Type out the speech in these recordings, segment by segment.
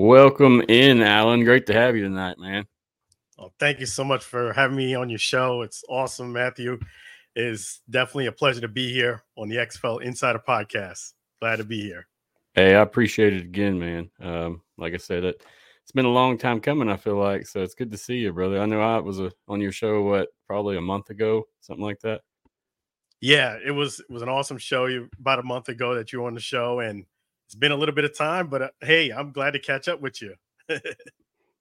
Welcome in, Alan. Great to have you tonight, man. Well, thank you so much for having me on your show. It's awesome, Matthew. It is definitely a pleasure to be here on the XFL Insider Podcast. Glad to be here. Hey, I appreciate it again, man. Um, like I said, it, it's been a long time coming. I feel like so it's good to see you, brother. I know I was a, uh, on your show what probably a month ago, something like that. Yeah, it was it was an awesome show. You about a month ago that you were on the show, and it's been a little bit of time, but uh, hey, I'm glad to catch up with you.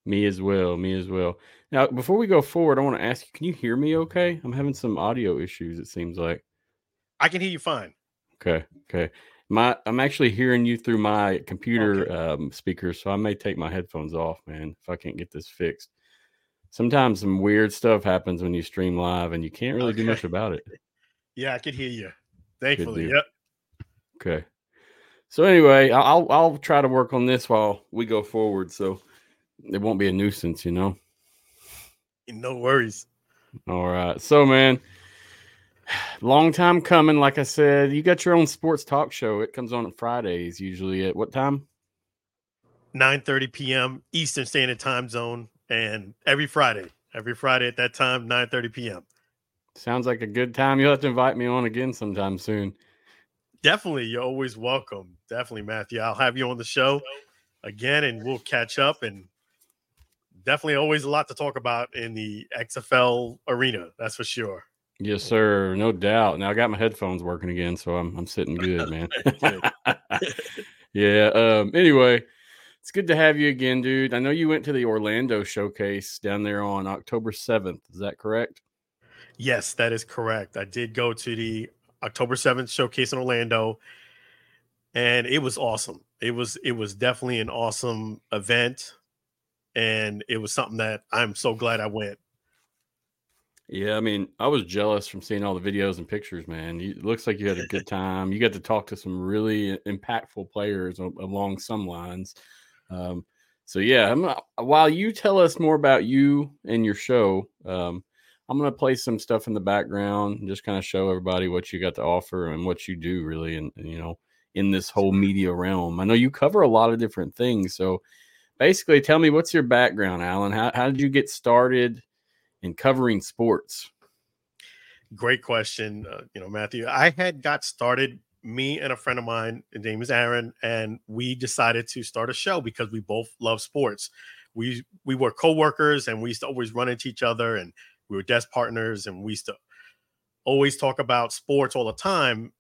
me as well. Me as well. Now, before we go forward, I want to ask you: Can you hear me? Okay, I'm having some audio issues. It seems like I can hear you fine. Okay. Okay. My I'm actually hearing you through my computer okay. um, speakers, so I may take my headphones off, man, if I can't get this fixed. Sometimes some weird stuff happens when you stream live, and you can't really okay. do much about it. Yeah, I can hear you. Thankfully, yep. Okay. So anyway, I'll I'll try to work on this while we go forward, so it won't be a nuisance, you know. No worries. All right. So man, long time coming. Like I said, you got your own sports talk show. It comes on at Fridays, usually at what time? 9 30 p.m. Eastern Standard Time Zone. And every Friday, every Friday at that time, 9 30 p.m. Sounds like a good time. You'll have to invite me on again sometime soon. Definitely. You're always welcome. Definitely, Matthew. I'll have you on the show again and we'll catch up and definitely always a lot to talk about in the XFL arena. That's for sure. Yes, sir. No doubt. Now I got my headphones working again, so I'm I'm sitting good, man. yeah. Um, anyway, it's good to have you again, dude. I know you went to the Orlando showcase down there on October 7th. Is that correct? Yes, that is correct. I did go to the October 7th showcase in Orlando and it was awesome. It was it was definitely an awesome event and it was something that I'm so glad I went. Yeah, I mean, I was jealous from seeing all the videos and pictures, man. You, it looks like you had a good time. You got to talk to some really impactful players along some lines. Um, so yeah, I'm, while you tell us more about you and your show, um, I'm gonna play some stuff in the background and just kind of show everybody what you got to offer and what you do really, and, and you know, in this whole media realm. I know you cover a lot of different things, so basically, tell me what's your background, Alan? How how did you get started? in covering sports? Great question, uh, you know, Matthew. I had got started. Me and a friend of mine, his name is Aaron, and we decided to start a show because we both love sports. We we were co-workers and we used to always run into each other, and we were desk partners, and we used to always talk about sports all the time.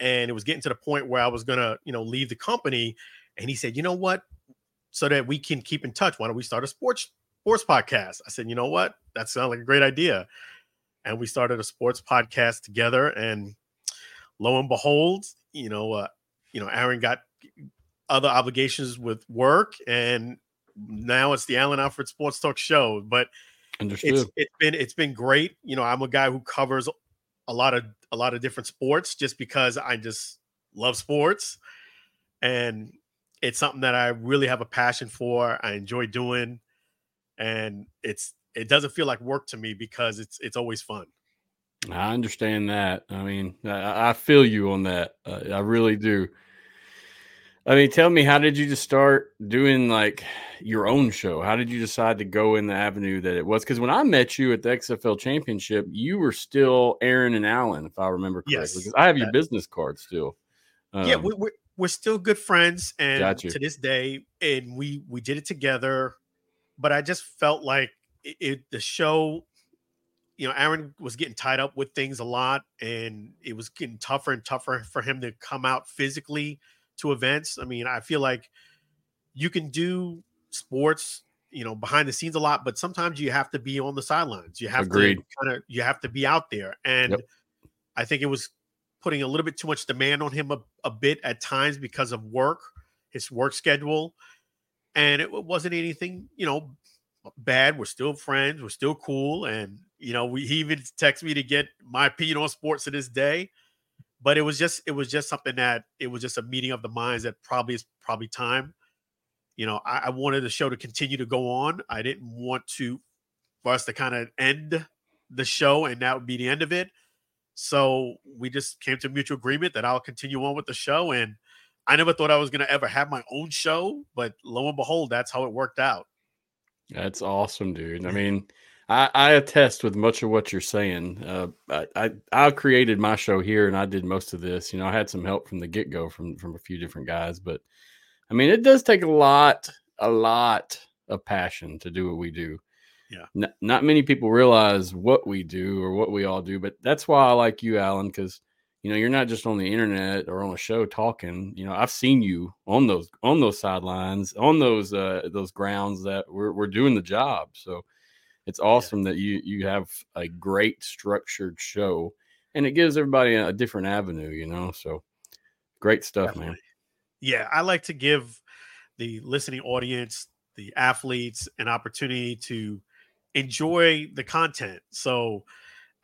And it was getting to the point where I was gonna, you know, leave the company. And he said, you know what? So that we can keep in touch, why don't we start a sports sports podcast? I said, you know what? that sounded like a great idea. And we started a sports podcast together. And lo and behold, you know, uh, you know, Aaron got other obligations with work, and now it's the Alan Alford Sports Talk Show. But Understood. It's, it's been it's been great. You know, I'm a guy who covers a lot of a lot of different sports just because I just love sports, and it's something that I really have a passion for. I enjoy doing, and it's it doesn't feel like work to me because it's it's always fun. I understand that. I mean, I, I feel you on that. Uh, I really do. I mean, tell me, how did you just start doing like your own show? How did you decide to go in the avenue that it was? Because when I met you at the XFL Championship, you were still Aaron and Alan, if I remember correctly. Yes, I have your business card still. Um, yeah, we, are we're, we're still good friends, and to this day, and we we did it together. But I just felt like it, it, the show you know aaron was getting tied up with things a lot and it was getting tougher and tougher for him to come out physically to events i mean i feel like you can do sports you know behind the scenes a lot but sometimes you have to be on the sidelines you have Agreed. to kind of you have to be out there and yep. i think it was putting a little bit too much demand on him a, a bit at times because of work his work schedule and it wasn't anything you know bad. We're still friends. We're still cool. And, you know, we, he even texted me to get my opinion on sports to this day. But it was just, it was just something that it was just a meeting of the minds that probably is probably time. You know, I, I wanted the show to continue to go on. I didn't want to, for us to kind of end the show and that would be the end of it. So we just came to a mutual agreement that I'll continue on with the show. And I never thought I was going to ever have my own show, but lo and behold, that's how it worked out. That's awesome, dude. I mean, I, I attest with much of what you're saying. Uh, I, I, I created my show here, and I did most of this. You know, I had some help from the get go from from a few different guys, but I mean, it does take a lot, a lot of passion to do what we do. Yeah. N- not many people realize what we do or what we all do, but that's why I like you, Alan, because you know you're not just on the internet or on a show talking. You know, I've seen you on those on those sidelines, on those uh those grounds that we're we're doing the job. So it's awesome yeah. that you you have a great structured show, and it gives everybody a, a different avenue. You know, so great stuff, Definitely. man. Yeah, I like to give the listening audience, the athletes, an opportunity to enjoy the content. So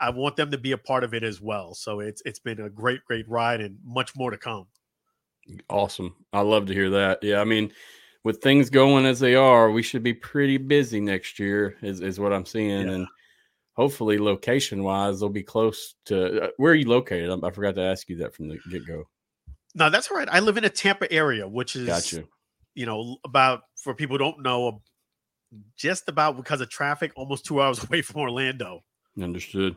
I want them to be a part of it as well. So it's it's been a great, great ride and much more to come. Awesome. I love to hear that. Yeah, I mean, with things going as they are, we should be pretty busy next year, is, is what I'm seeing. Yeah. And hopefully, location wise, they'll be close to uh, where are you located? I, I forgot to ask you that from the get go. No, that's all right. I live in a Tampa area, which is gotcha. you know, about for people who don't know, just about because of traffic, almost two hours away from Orlando. Understood.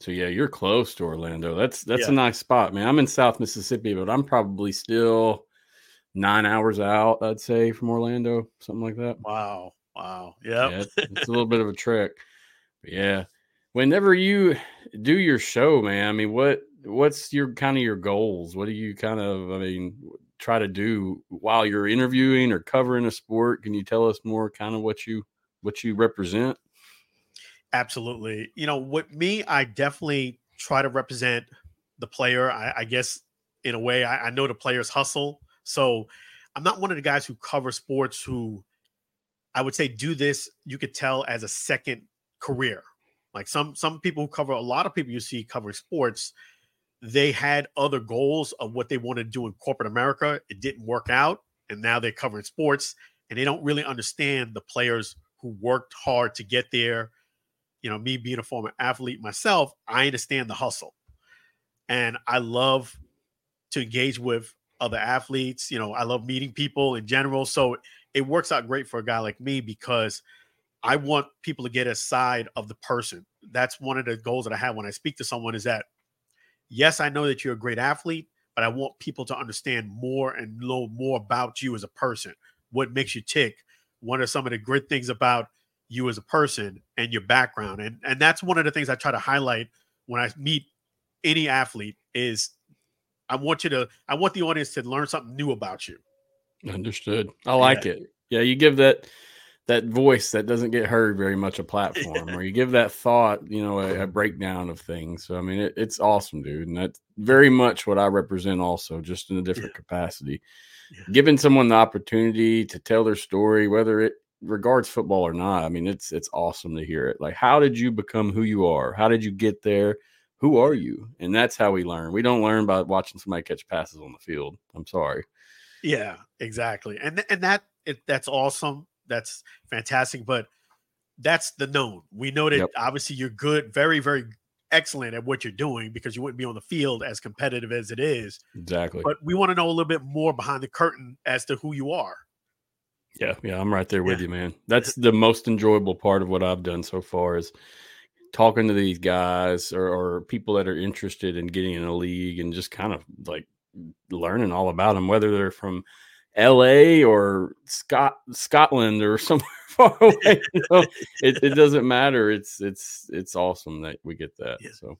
So yeah, you're close to Orlando. That's that's yeah. a nice spot, man. I'm in South Mississippi, but I'm probably still nine hours out, I'd say, from Orlando, something like that. Wow. Wow. Yep. Yeah. It's, a little bit of a trek. But yeah. Whenever you do your show, man, I mean, what what's your kind of your goals? What do you kind of I mean try to do while you're interviewing or covering a sport? Can you tell us more kind of what you what you represent? Absolutely. You know, with me, I definitely try to represent the player. I, I guess in a way, I, I, know the players hustle. So I'm not one of the guys who cover sports who I would say do this, you could tell as a second career. Like some some people who cover a lot of people you see cover sports, they had other goals of what they wanted to do in corporate America. It didn't work out. And now they're covering sports and they don't really understand the players who worked hard to get there. You know, me being a former athlete myself, I understand the hustle. And I love to engage with other athletes. You know, I love meeting people in general. So it works out great for a guy like me because I want people to get a side of the person. That's one of the goals that I have when I speak to someone is that yes, I know that you're a great athlete, but I want people to understand more and know more about you as a person. What makes you tick? What are some of the great things about you as a person and your background? And and that's one of the things I try to highlight when I meet any athlete is I want you to I want the audience to learn something new about you. Understood. I like yeah. it. Yeah, you give that that voice that doesn't get heard very much a platform or you give that thought you know a, a breakdown of things so i mean it, it's awesome dude and that's very much what i represent also just in a different yeah. capacity yeah. giving someone the opportunity to tell their story whether it regards football or not i mean it's it's awesome to hear it like how did you become who you are how did you get there who are you and that's how we learn we don't learn by watching somebody catch passes on the field i'm sorry yeah exactly and and that it, that's awesome that's fantastic. But that's the known. We know that yep. obviously you're good, very, very excellent at what you're doing because you wouldn't be on the field as competitive as it is. Exactly. But we want to know a little bit more behind the curtain as to who you are. Yeah, yeah, I'm right there with yeah. you, man. That's the most enjoyable part of what I've done so far is talking to these guys or, or people that are interested in getting in a league and just kind of like learning all about them, whether they're from L.A. or Scott Scotland or somewhere far away. You know? it, it doesn't matter. It's it's it's awesome that we get that. Yeah. So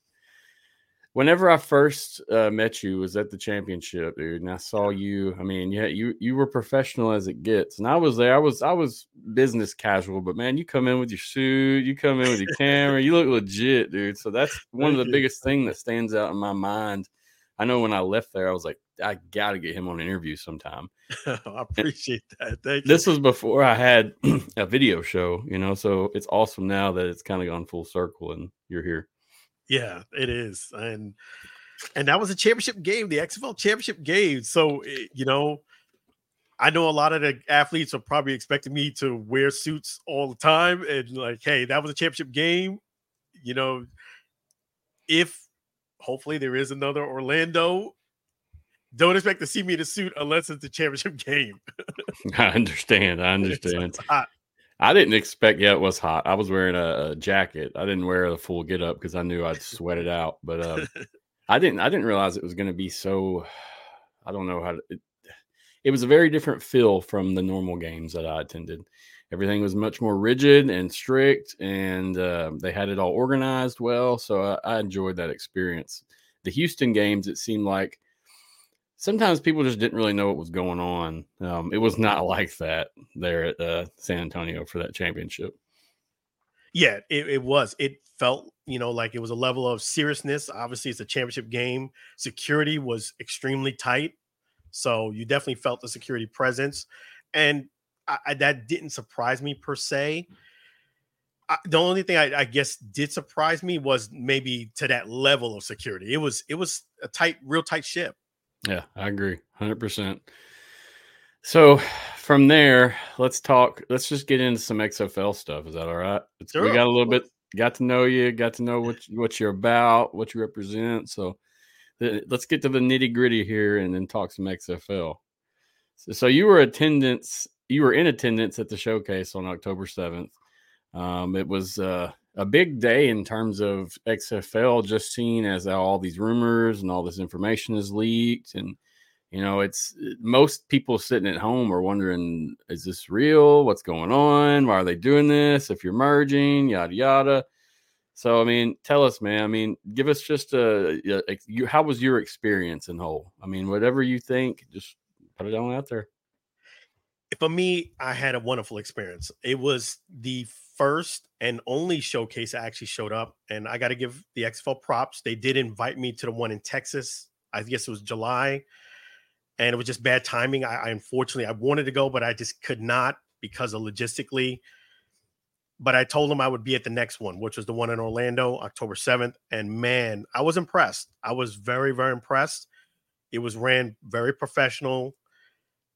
whenever I first uh, met you was at the championship, dude, and I saw you. I mean, yeah, you you were professional as it gets, and I was there. I was I was business casual, but man, you come in with your suit, you come in with your camera, you look legit, dude. So that's one of the biggest thing that stands out in my mind. I know when I left there, I was like, I got to get him on an interview sometime. I appreciate that. Thank this you. was before I had a video show, you know, so it's awesome now that it's kind of gone full circle and you're here. Yeah, it is. And and that was a championship game, the XFL championship game. So, eh, you know, I know a lot of the athletes are probably expecting me to wear suits all the time and like, hey, that was a championship game. You know, if hopefully there is another Orlando don't expect to see me in a suit unless it's the championship game. I understand. I understand. I didn't expect. Yeah, it was hot. I was wearing a, a jacket. I didn't wear the full get up because I knew I'd sweat it out. But um, I didn't. I didn't realize it was going to be so. I don't know how to. It, it was a very different feel from the normal games that I attended. Everything was much more rigid and strict, and uh, they had it all organized well. So I, I enjoyed that experience. The Houston games, it seemed like sometimes people just didn't really know what was going on. Um, it was not like that there at uh, San Antonio for that championship. Yeah, it, it, was. It felt, you know, like it was a level of seriousness. Obviously, it's a championship game. Security was extremely tight. So you definitely felt the security presence. And I, I, that didn't surprise me per se. I, the only thing I, I guess did surprise me was maybe to that level of security. It was it was a tight, real tight ship. Yeah, I agree. 100%. So from there, let's talk. Let's just get into some XFL stuff. Is that all right? Sure. We got a little bit, got to know you, got to know what, what you're about, what you represent. So the, let's get to the nitty gritty here and then talk some XFL. So, so you were attendance, you were in attendance at the showcase on October 7th. Um, it was uh, a big day in terms of XFL, just seen as all these rumors and all this information is leaked. And, you know, it's most people sitting at home are wondering, is this real? What's going on? Why are they doing this? If you're merging, yada, yada. So, I mean, tell us, man. I mean, give us just a, a you, how was your experience in whole? I mean, whatever you think, just put it on out there. For me, I had a wonderful experience. It was the first and only showcase I actually showed up, and I got to give the XFL props. They did invite me to the one in Texas. I guess it was July, and it was just bad timing. I, I unfortunately I wanted to go, but I just could not because of logistically. But I told them I would be at the next one, which was the one in Orlando, October 7th. And man, I was impressed. I was very, very impressed. It was ran very professional.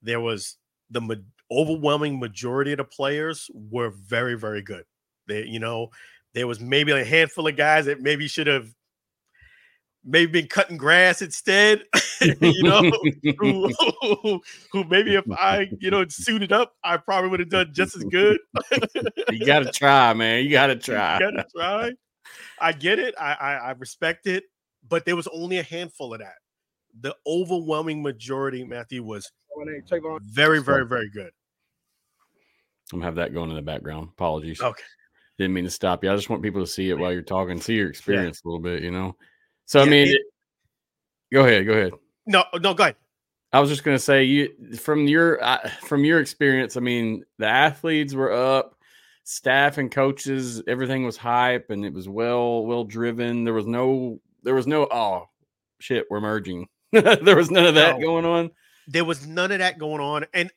There was the overwhelming majority of the players were very, very good. They, you know, there was maybe a handful of guys that maybe should have maybe been cutting grass instead, you know, who, who, who, maybe if I, you know, suited up, I probably would have done just as good. you got to try, man. You got to try. You got to try. I get it. I, I, I respect it, but there was only a handful of that. The overwhelming majority, Matthew, was very, very, very good. I'm gonna have that going in the background. Apologies. Okay. Didn't mean to stop you. I just want people to see it while you're talking, see your experience yeah. a little bit, you know. So yeah, I mean, it, go ahead, go ahead. No, no, go ahead. I was just gonna say you from your uh, from your experience. I mean, the athletes were up, staff and coaches, everything was hype and it was well well driven. There was no there was no oh shit, we're merging. there was none of that no, going on. There was none of that going on, and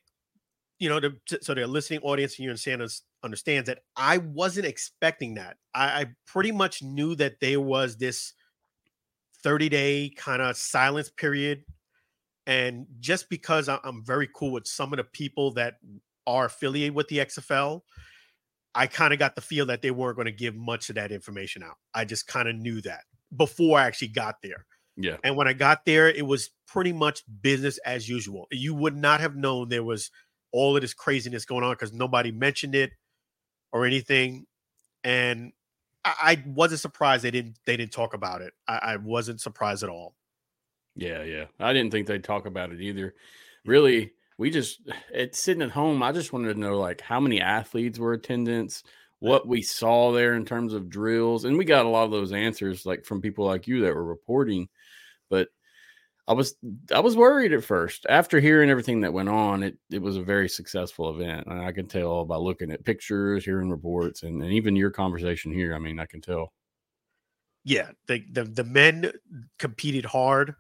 you know, the, so the listening audience here in Santa's understands that I wasn't expecting that. I, I pretty much knew that there was this 30 day kind of silence period. And just because I'm very cool with some of the people that are affiliated with the XFL, I kind of got the feel that they weren't going to give much of that information out. I just kind of knew that before I actually got there. Yeah. And when I got there, it was pretty much business as usual. You would not have known there was all of this craziness going on because nobody mentioned it or anything. And I, I, wasn't surprised they didn't they didn't talk about it. I, I wasn't surprised at all. Yeah, yeah. I didn't think they'd talk about it either. Mm-hmm. Really, we just it's sitting at home. I just wanted to know like how many athletes were attendance, what we saw there in terms of drills, and we got a lot of those answers like from people like you that were reporting. But I was I was worried at first. After hearing everything that went on, it it was a very successful event, and I can tell by looking at pictures, hearing reports, and, and even your conversation here. I mean, I can tell. Yeah, the the the men competed hard.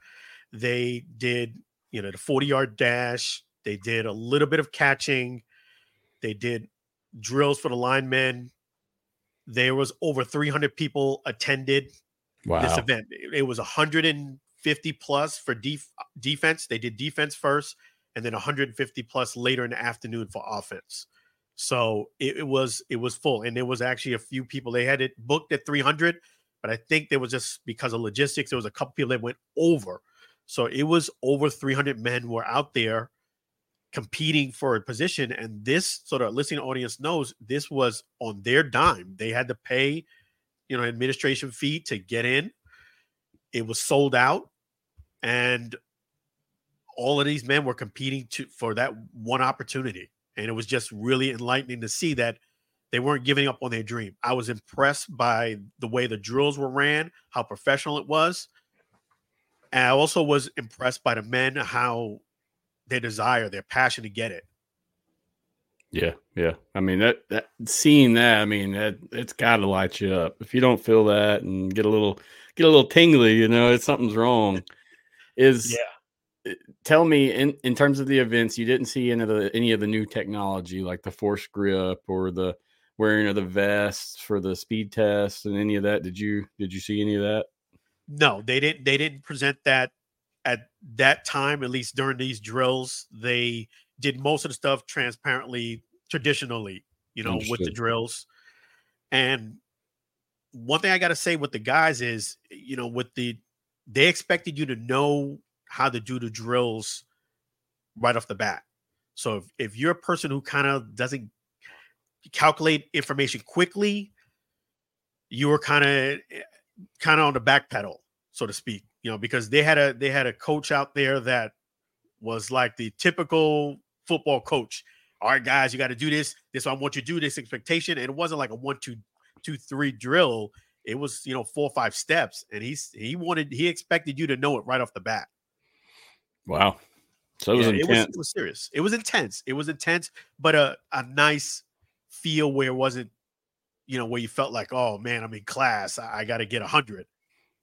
They did you know the forty yard dash. They did a little bit of catching. They did drills for the linemen. There was over 300 people attended wow. this event. It, it was 100 and 50 plus for def- defense. They did defense first, and then 150 plus later in the afternoon for offense. So it, it, was it was full, and there was actually a few people. They had it booked at 300, but I think there was just because of logistics. There was a couple people that went over. So it was over 300 men were out there competing for a position. And this sort of listening audience knows this was on their dime. They had to pay, you know, administration fee to get in. It was sold out. And all of these men were competing to for that one opportunity. And it was just really enlightening to see that they weren't giving up on their dream. I was impressed by the way the drills were ran, how professional it was. And I also was impressed by the men, how their desire, their passion to get it. Yeah, yeah. I mean that that seeing that, I mean that it's got to light you up. If you don't feel that and get a little get a little tingly, you know, it's something's wrong. Is yeah. Eh, tell me in in terms of the events, you didn't see any of the any of the new technology like the force grip or the wearing of the vests for the speed tests and any of that. Did you did you see any of that? No, they didn't. They didn't present that at that time, at least during these drills, they did most of the stuff transparently, traditionally, you know, with the drills. And one thing I got to say with the guys is, you know, with the, they expected you to know how to do the drills right off the bat. So if, if you're a person who kind of doesn't calculate information quickly, you were kind of eh, kind of on the back pedal, so to speak you know, because they had a they had a coach out there that was like the typical football coach. All right, guys, you got to do this. This I want you to do this expectation, and it wasn't like a one, two, two, three drill. It was you know four or five steps, and he's he wanted he expected you to know it right off the bat. Wow, so it was intense. It was, it was serious. It was intense. It was intense, but a a nice feel where it wasn't, you know, where you felt like, oh man, I'm in class. I, I got to get a hundred.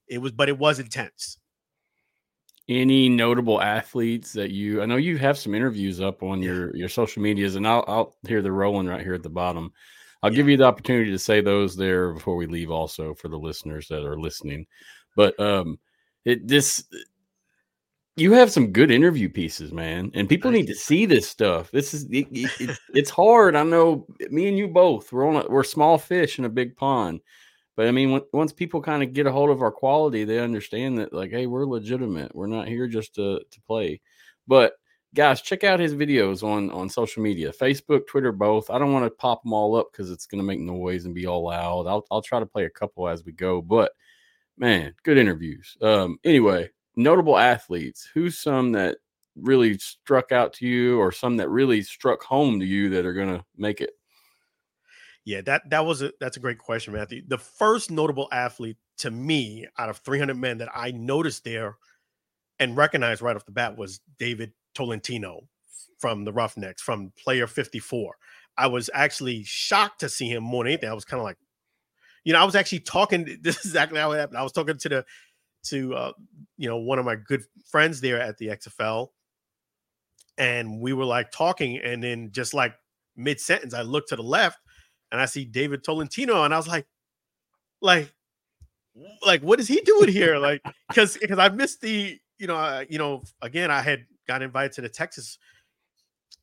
It was, but it was intense. Any notable athletes that you? I know you have some interviews up on your your social medias, and I'll I'll hear the rolling right here at the bottom. I'll yeah. give you the opportunity to say those there before we leave, also for the listeners that are listening. But um, it this you have some good interview pieces, man, and people need to see this stuff. This is it, it, it's hard. I know me and you both. We're on a, we're small fish in a big pond. But I mean, when, once people kind of get a hold of our quality, they understand that like, hey, we're legitimate. We're not here just to to play. But guys, check out his videos on on social media, Facebook, Twitter, both. I don't want to pop them all up because it's going to make noise and be all loud. I'll I'll try to play a couple as we go. But man, good interviews. Um, anyway, notable athletes. Who's some that really struck out to you, or some that really struck home to you that are going to make it? Yeah, that that was a that's a great question, Matthew. The first notable athlete to me out of 300 men that I noticed there and recognized right off the bat was David Tolentino from the Roughnecks, from player 54. I was actually shocked to see him more than anything. I was kind of like, you know, I was actually talking. This is exactly how it happened. I was talking to the to uh, you know one of my good friends there at the XFL, and we were like talking, and then just like mid sentence, I looked to the left, and I see David Tolentino, and I was like, like, like, what is he doing here? Like, because because I missed the, you know, uh, you know, again, I had got invited to the Texas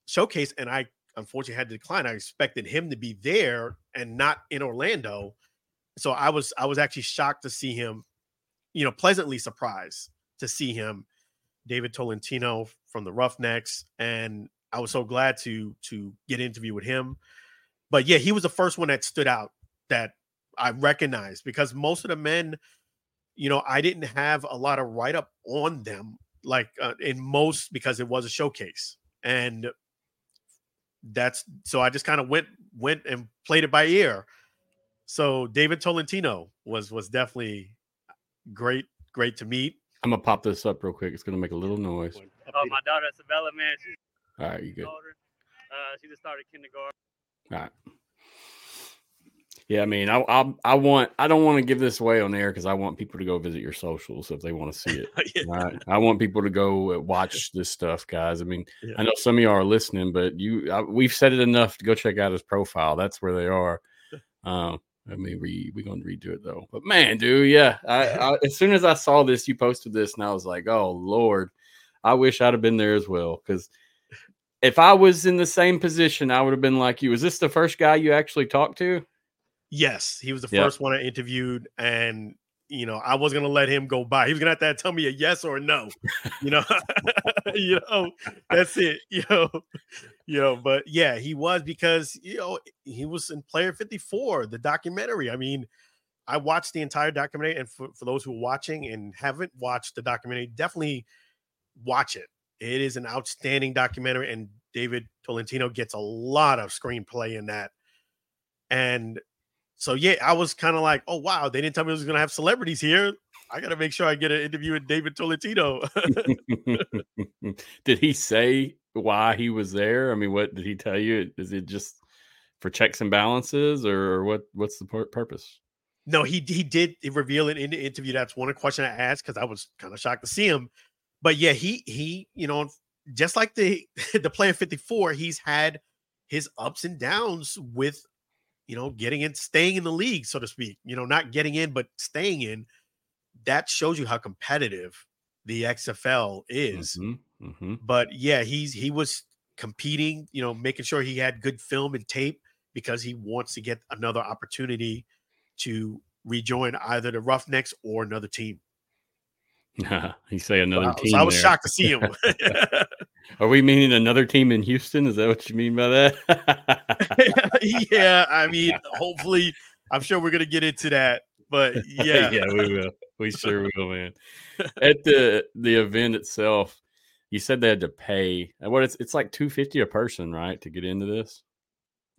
showcase, and I unfortunately had to decline. I expected him to be there and not in Orlando, so I was I was actually shocked to see him, you know, pleasantly surprised to see him, David Tolentino from the Roughnecks, and I was so glad to to get an interview with him but yeah, he was the first one that stood out that I recognized because most of the men, you know, I didn't have a lot of write up on them, like uh, in most because it was a showcase, and that's so I just kind of went went and played it by ear. So David Tolentino was was definitely great, great to meet. I'm gonna pop this up real quick. It's gonna make a little noise. Oh, my daughter Isabella, man. She's all right. You good? Uh, she just started kindergarten. All right. Yeah, I mean, I, I, I want I don't want to give this away on air because I want people to go visit your socials if they want to see it. yeah. Right? I want people to go watch this stuff, guys. I mean, yeah. I know some of y'all are listening, but you I, we've said it enough to go check out his profile. That's where they are. Um, I mean, we we gonna redo it though. But man, dude, yeah. I, I, as soon as I saw this, you posted this, and I was like, oh lord, I wish I'd have been there as well because if I was in the same position, I would have been like you. Is this the first guy you actually talked to? Yes, he was the yep. first one I interviewed, and you know, I was gonna let him go by. He was gonna have to tell me a yes or a no. You know, you know, that's it. You know, you know, but yeah, he was because you know he was in Player 54, the documentary. I mean, I watched the entire documentary, and for, for those who are watching and haven't watched the documentary, definitely watch it. It is an outstanding documentary, and David Tolentino gets a lot of screenplay in that. And so yeah, I was kind of like, oh wow, they didn't tell me I was gonna have celebrities here. I gotta make sure I get an interview with David Tolentino. did he say why he was there? I mean, what did he tell you? Is it just for checks and balances, or what? What's the purpose? No, he he did reveal it in the interview. That's one question I asked because I was kind of shocked to see him. But yeah, he he you know just like the the player 54, he's had his ups and downs with you know, getting in, staying in the league, so to speak, you know, not getting in, but staying in, that shows you how competitive the XFL is. Mm-hmm, mm-hmm. But yeah, he's he was competing, you know, making sure he had good film and tape because he wants to get another opportunity to rejoin either the Roughnecks or another team. You say another wow. team. So I was there. shocked to see him. Are we meaning another team in Houston? Is that what you mean by that? yeah, I mean, hopefully, I'm sure we're gonna get into that. But yeah, yeah, we will. We sure will, man. At the the event itself, you said they had to pay. What it's it's like two fifty a person, right, to get into this.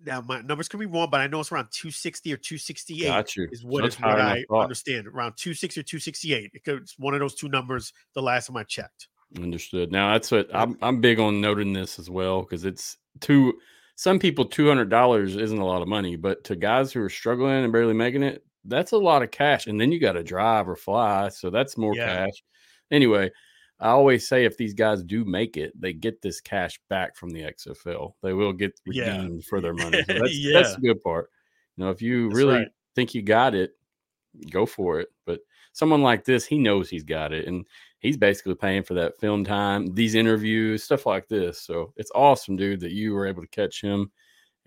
Now my numbers could be wrong, but I know it's around 260 or 268 Got you. is what, is what I understand. Around 260 or 268. It's one of those two numbers the last time I checked. Understood. Now that's what I'm I'm big on noting this as well because it's two some people two hundred dollars isn't a lot of money, but to guys who are struggling and barely making it, that's a lot of cash. And then you got to drive or fly, so that's more yeah. cash. Anyway, I always say if these guys do make it, they get this cash back from the XFL. They will get redeemed yeah. for their money. So that's, yeah. that's the good part. You know, if you that's really right. think you got it, go for it. But someone like this, he knows he's got it, and he's basically paying for that film time, these interviews, stuff like this. So it's awesome, dude, that you were able to catch him.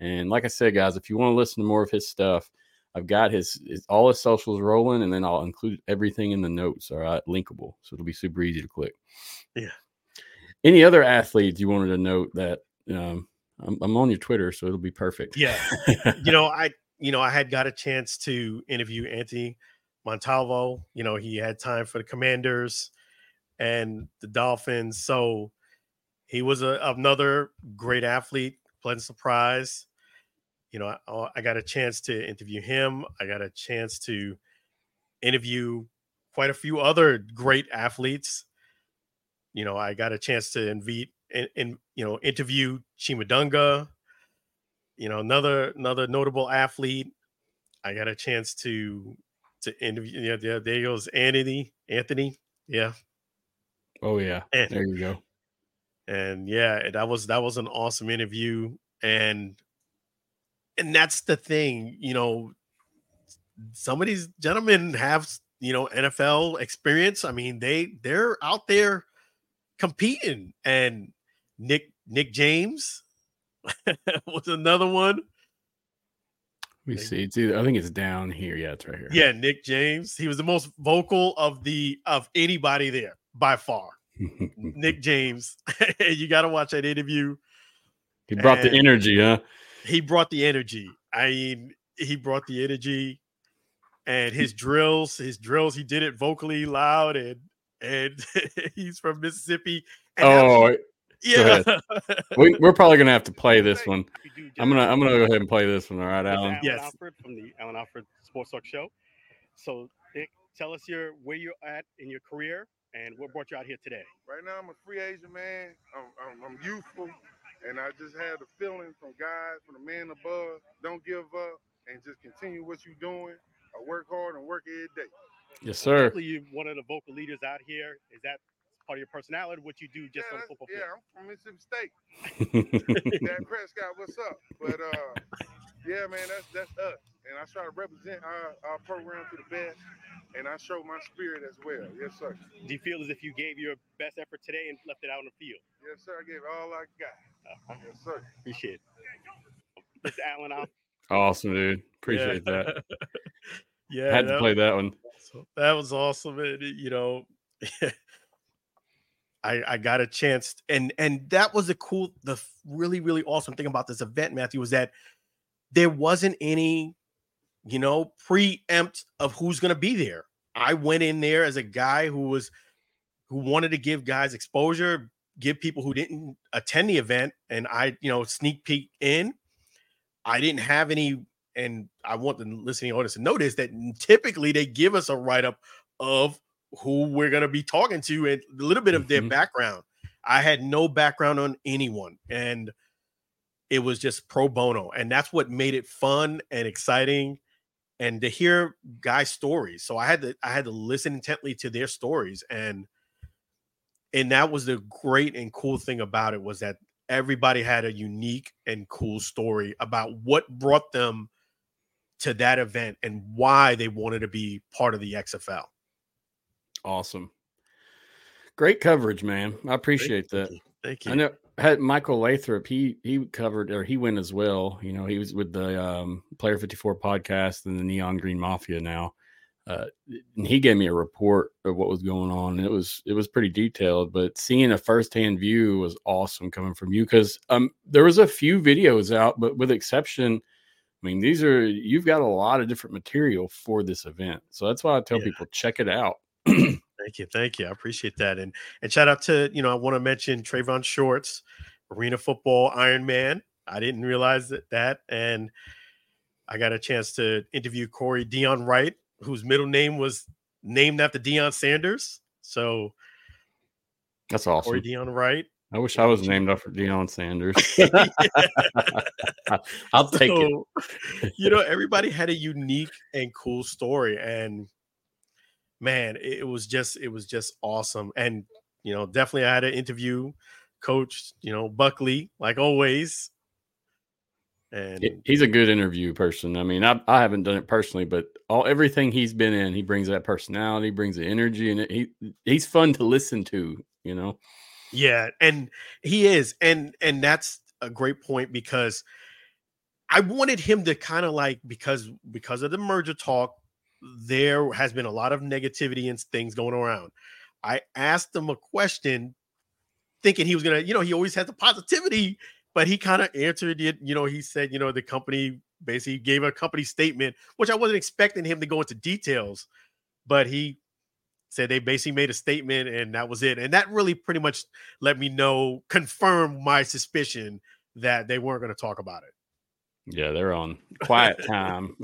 And like I said, guys, if you want to listen to more of his stuff, I've got his, his, all his socials rolling, and then I'll include everything in the notes. All right, linkable, so it'll be super easy to click. Yeah. Any other athletes you wanted to note that um, I'm, I'm on your Twitter, so it'll be perfect. Yeah. you know, I you know I had got a chance to interview Anthony Montalvo. You know, he had time for the Commanders and the Dolphins. So he was a, another great athlete, pleasant surprise you know, I, I got a chance to interview him. I got a chance to interview quite a few other great athletes. You know, I got a chance to invite and, and you know interview Chima Dunga. You know, another another notable athlete. I got a chance to to interview. Yeah, there, there goes Anthony. Anthony, yeah. Oh yeah, and, there you go. And yeah, that was that was an awesome interview. And and that's the thing, you know, some of these gentlemen have, you know, NFL experience. I mean, they they're out there competing and Nick Nick James was another one. We see. It's either, I think it's down here. Yeah, it's right here. Yeah, Nick James. He was the most vocal of the of anybody there by far. Nick James. you got to watch that interview. He brought and, the energy, huh? He brought the energy. I mean, he brought the energy and his drills, his drills, he did it vocally loud and and he's from Mississippi. oh, yeah. we, are probably gonna have to play this one. I'm gonna I'm gonna go ahead and play this one. All right, Alan. Alan yes. Alford from the Alan Alford Sports Talk Show. So, Nick, tell us your where you're at in your career and what brought you out here today. Right now, I'm a free agent man. I'm, I'm, I'm youthful. And I just had the feeling from God, from the man above, don't give up and just continue what you're doing. I work hard and work every day. Yes, sir. Well, you're one of the vocal leaders out here. Is that part of your personality? What you do just yeah, on the football field? Yeah, I'm from Mississippi State. Dak Prescott, what's up? But uh, yeah, man, that's that's us. And I try to represent our, our program to the best and I show my spirit as well. Yes, sir. Do you feel as if you gave your best effort today and left it out on the field? Yes, sir. I gave all I got. Uh-huh. Yes, sir. Appreciate it. Mr. Alan, Awesome, dude. Appreciate yeah. that. yeah. Had to play that one. That was awesome. And, you know, I, I got a chance and and that was the cool the really really awesome thing about this event matthew was that there wasn't any you know preempt of who's going to be there i went in there as a guy who was who wanted to give guys exposure give people who didn't attend the event and i you know sneak peek in i didn't have any and i want the listening audience to notice that typically they give us a write-up of who we're going to be talking to and a little bit of their mm-hmm. background. I had no background on anyone and it was just pro bono and that's what made it fun and exciting and to hear guys stories. So I had to I had to listen intently to their stories and and that was the great and cool thing about it was that everybody had a unique and cool story about what brought them to that event and why they wanted to be part of the XFL. Awesome. Great coverage, man. I appreciate Thank that. You. Thank you. I know had Michael Lathrop, he he covered or he went as well. You know, he was with the um, Player 54 podcast and the Neon Green Mafia now. Uh, and he gave me a report of what was going on. And it was it was pretty detailed, but seeing a firsthand view was awesome coming from you because um there was a few videos out, but with exception, I mean, these are you've got a lot of different material for this event. So that's why I tell yeah. people check it out. thank you, thank you. I appreciate that, and and shout out to you know I want to mention Trayvon Shorts, Arena Football Iron Man. I didn't realize that that, and I got a chance to interview Corey Dion Wright, whose middle name was named after Deion Sanders. So that's awesome. Corey Dion Wright. I wish I was named after Deion Sanders. I'll take so, it. you know, everybody had a unique and cool story, and man, it was just it was just awesome. And you know, definitely I had an interview coach, you know, Buckley, like always. And he's a good interview person. I mean, I, I haven't done it personally, but all everything he's been in, he brings that personality, brings the energy, and it, he he's fun to listen to. You know. Yeah, and he is, and and that's a great point because I wanted him to kind of like because because of the merger talk, there has been a lot of negativity and things going around. I asked him a question thinking he was going to, you know, he always has the positivity, but he kind of answered it. You know, he said, you know, the company basically gave a company statement, which I wasn't expecting him to go into details, but he said they basically made a statement and that was it. And that really pretty much let me know, confirm my suspicion that they weren't going to talk about it. Yeah, they're on quiet time.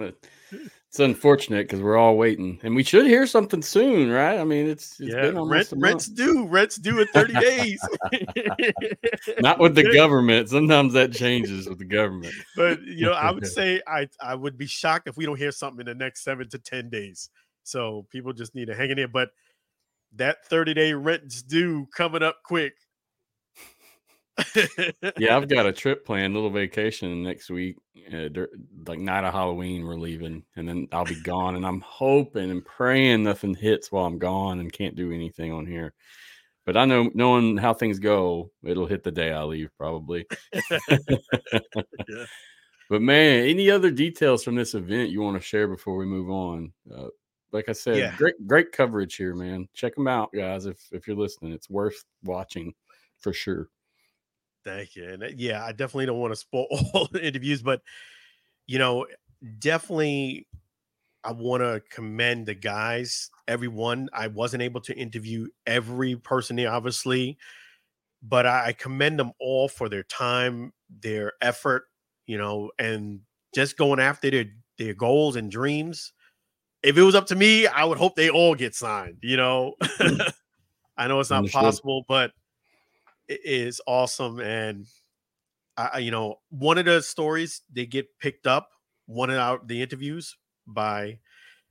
It's unfortunate because we're all waiting, and we should hear something soon, right? I mean, it's, it's yeah. Rent, rent's due. Rent's due in thirty days. Not with the government. Sometimes that changes with the government. But you know, I would say I I would be shocked if we don't hear something in the next seven to ten days. So people just need to hang in there. But that thirty day rent's due coming up quick yeah, I've got a trip planned, little vacation next week. Uh, like night of Halloween, we're leaving, and then I'll be gone. And I'm hoping and praying nothing hits while I'm gone and can't do anything on here. But I know, knowing how things go, it'll hit the day I leave probably. yeah. But man, any other details from this event you want to share before we move on? Uh, like I said, yeah. great great coverage here, man. Check them out, guys. If if you're listening, it's worth watching for sure. Thank you. And uh, yeah, I definitely don't want to spoil all the interviews, but you know, definitely I want to commend the guys, everyone. I wasn't able to interview every person there, obviously, but I commend them all for their time, their effort, you know, and just going after their their goals and dreams. If it was up to me, I would hope they all get signed, you know. I know it's not possible, but is awesome. And I, you know, one of the stories they get picked up, one of our, the interviews by